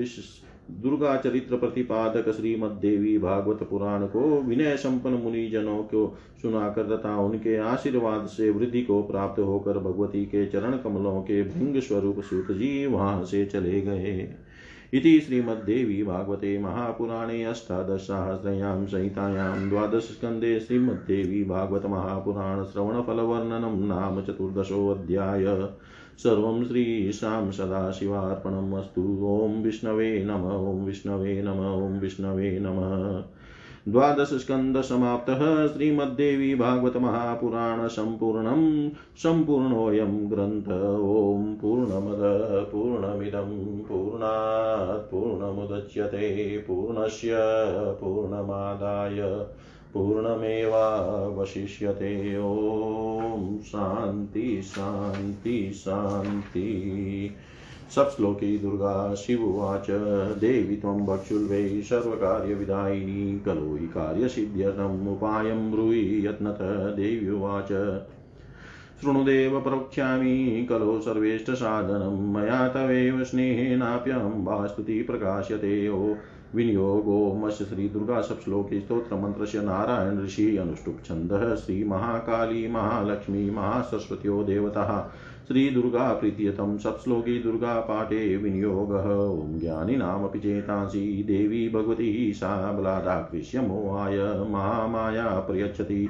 दुर्गा चरित्र प्रतिपादक श्रीमद्देवी भागवत पुराण को विनय संपन्न मुनि जनों को सुनाकर तथा उनके आशीर्वाद से वृद्धि को प्राप्त होकर भगवती के चरण कमलों के भृंग स्वरूप सूत जी वहाँ से चले गए। इति श्रीमद्देवी भागवते महापुराणे अष्टादशसहस्रयां संहितायां द्वादशस्कन्धे श्रीमद्देवी भागवत महापुराण श्रवणफलवर्णनं नाम चतुर्दशोऽध्याय। सर्वं श्रीशां सदाशिवार्पणम् अस्तु ॐ विष्णवे नम, ॐ विष्णवे नम, ॐ विष्णवे नमः। द्वादशस्कन्धसमाप्तः श्रीमद्देवी भागवतमहापुराण सम्पूर्णं सम्पूर्णोऽयं ग्रन्थ ॐ पूर्णमद, पूर्णमिदं, पूर्णात् पूर्णमुदच्यते, पूर्णस्य पूर्णमादाय पूर्णमेवावशिष्यते। ॐ शान्ति शान्ति शान्ति। सप्श्लोकी दुर्गा शिवुवाच देवि त्वं भक्षुल्वै सर्वकार्यविदायिनी खलु हि कार्यसिद्ध्यर्थम् उपायं ब्रूहि यत्नत। देव्युवाच शृणुदेव प्रवक्ष्यामि, खलु सर्वेष्टसाधनं मया तवेव स्नेहेनाप्यं वास्तुति प्रकाश्यते। ओ विनियोगो मस्य श्री दुर्गा सप्श्लोकी स्त्रोत्र मंत्र से नारायण ऋषि अनुष्टुप छंद श्री महाकाली महालक्ष्मी महासरस्वत्यो देवता। श्री दुर्गा प्रीतियतम सप्श्लोकी दुर्गा पाठे विनियोग। ओम ज्ञानी नाम चेतांसी। देवी भगवती सा बलादाकृष्य मोहाय महामाया प्रयच्छति।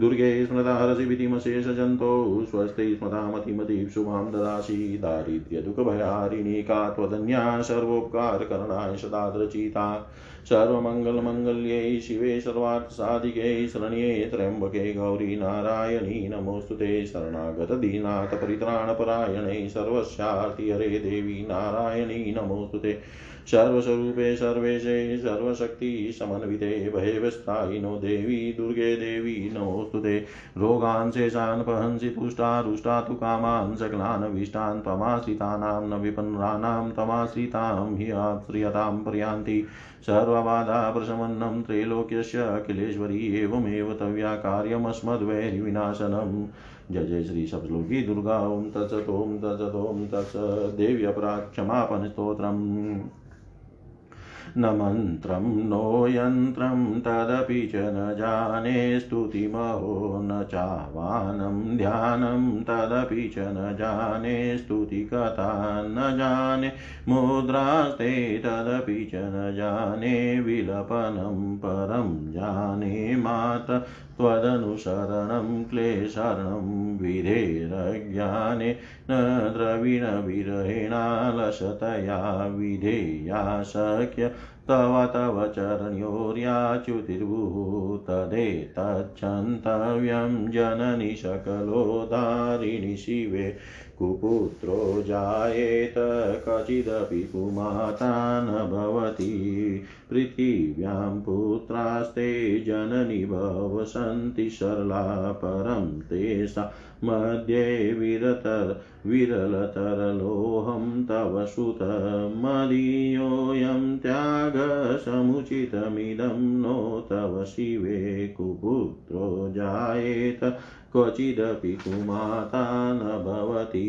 दुर्गे स्मृता हरसिभितिमशेषजन्तौ स्वस्ते स्मृतामतिमतीं शुभां ददासि। दारिद्र्यदुःखभयारिणी का त्वदन्या सर्वोपकारकरणाय सदाद्रचिता। सर्वमङ्गलमङ्गल्यै शिवे सर्वार्थसाधिके शरण्ये त्र्यम्बके गौरी नारायणी, नमोऽस्तु ते शरणागतदीनाथ परित्राणपरायणे सर्वस्यार्ति हरे देवी नारायणी, नमोऽस्तु ते सर्वस्वरूपे सर्वेशे सर्वशक्तिसमन्विते भयवस्थायिनो देवी, दुर्गे देवी, नमोऽस्तु ते रोगान् शेषान् पहंसि तुष्टारुष्टा तु कामान् सकलानभीष्टान् त्वमाश्रितानां न विपन्नानां तमाश्रितां हि आश्रियतां पर्यान्ति। सर्वबाधा प्रशमन्नं त्रैलोक्यस्य अखिलेश्वरी एवमेव तव्या कार्यमस्मद्वैरिविनाशनम् जय जय श्री सप्तलोकी दुर्गा तत्सत, ओं तत्सत, ओं तत्स देव्यपराक्षमापन स्तोत्रम् न मन्त्रं नो यन्त्रं तदपि च न जाने स्तुतिमहो, न चावानं ध्यानं तदपि च न जाने स्तुतिकथा, न जाने मुद्रास्ते तदपि च न जाने विलपनं परं जाने मात्र त्वदनुसरणं क्लेशरणं विधेरज्ञाने न द्रविणविरहेणालसतया विधेया शक्य तव तव चरण्योर्याच्युतिर्भूः तदेतच्छन्तव्यं जननि सकलोदारिणि शिवे कुपुत्रो जायेत कचिदपि कुमाता न भवति पृथिव्यां पुत्रास्ते जननि भवसन्ति सरला परं तेषा मध्ये विरतर विरलतरलोहं तव सुत मदीयोऽयं त्यागसमुचितमिदं नो तव शिवे कुपुत्रो जायेत क्वचिदपि कुमाता न भवति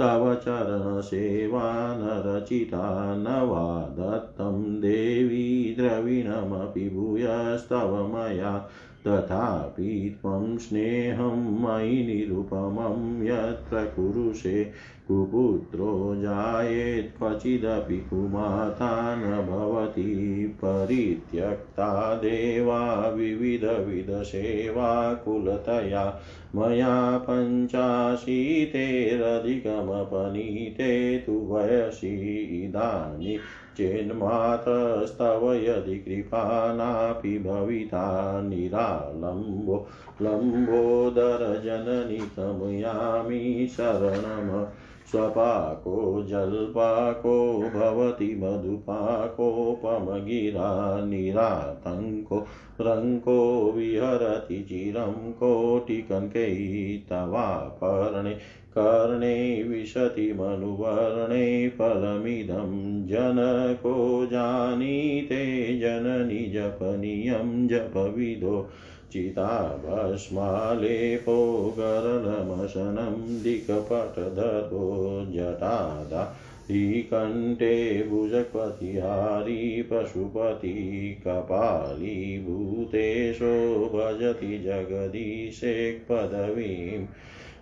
तव चरणसेवा न रचिता न वा दत्तं देवी द्रविणमपि भूयस्तव मया। तथापि त्वं स्नेहं मयि निरुपमं यत्र कुरुषे। कुपुत्रो जायेत् क्वचिदपि कुमाता न भवति। परित्यक्ता देवा विविधविधसेवा कुलतया मया पञ्चाशीतेरधिकमपनीते तु वयसि इदानीं चेन्मातस्तव यदि कृपा नापि भविता निरालम्बो लम्बोदरजननि तमयामि शरणम्। स्वपाको जल्पाको भवति मधुपाकोपमगिरा निरातङ्को रङ्को विहरति चिरं कोटिकङ्कैः कर्णे विशति मनुवर्णे फलमिदं जनको जानीते जननि जपनीयं जपविदो चिताभस्मालेपो गरलमशनं दिक्पटधरो जटादा श्रीकण्ठे भुजपतिहारी पशुपति कपाली भूतेशो भजति जगदीशे जगदीशेक्पदवीं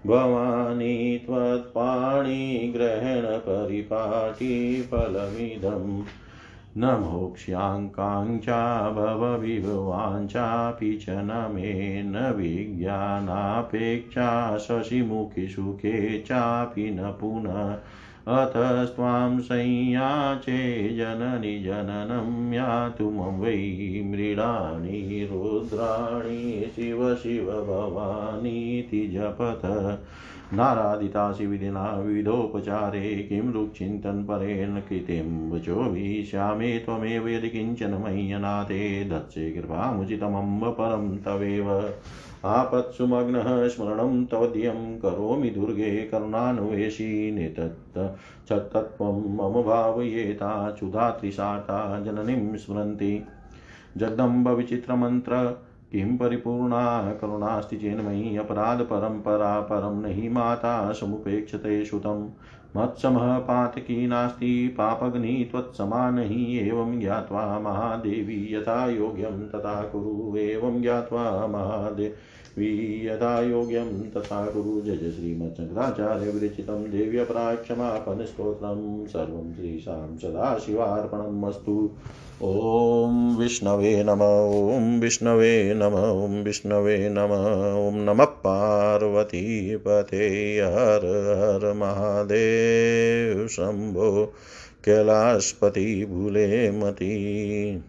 भवानी त्वत्पाणिग्रहणपरिपाटी फलमिदम् न मोक्ष्याङ्काङ्क्षा भवविभवाञ्चापि च न मे न विज्ञानापेक्षा शशिमुखिसुखे चापि न पुनः अतस्त्वां संयाचे जननि जननं यातु मम वै मृडानि रुद्राणि शिव शिव भवानीति जपत नारादितासि विधिना विविधोपचारे किं रुचिन्तनपरेण कृतिं वचोभिश्यामे त्वमेव यदि किंचन मह्यनाथे दत्से कृपामुचितमम्ब परं तवेव। आपत्सु मग्नः स्मरणं तवद्यं करोमि दुर्गे करुणान्वेषी नितत् तत्त्वं मम क्षुधात्रिशाता जननीं स्मरन्ति। जगदम्बविचित्रमन्त्र, किं परिपूर्णा करुणास्ति चेन्मयि अपराधपरम्परा परं नहि माता समुपेक्षते श्रुतं। मत्समः पातकी नास्ति, पापग्नि त्वत्समा एवं ज्ञात्वा महादेवी यथा योग्यं तथा कुरु एवं ज्ञात्वा महादेवी यथा योग्यं तथा कुरु जय जय श्रीमच्छङ्कराचार्य विरचितं देव्यपराक्षमापनस्तोत्रं सर्वं श्रीशां सदाशिवार्पणम् अस्तु। ॐ विष्णवे नम, ॐ विष्णवे नम, ॐ विष्णवे नम, ॐ नमः पार्वतीपते, हर हर महादेव शम्भो, कैलाशपति भूले मती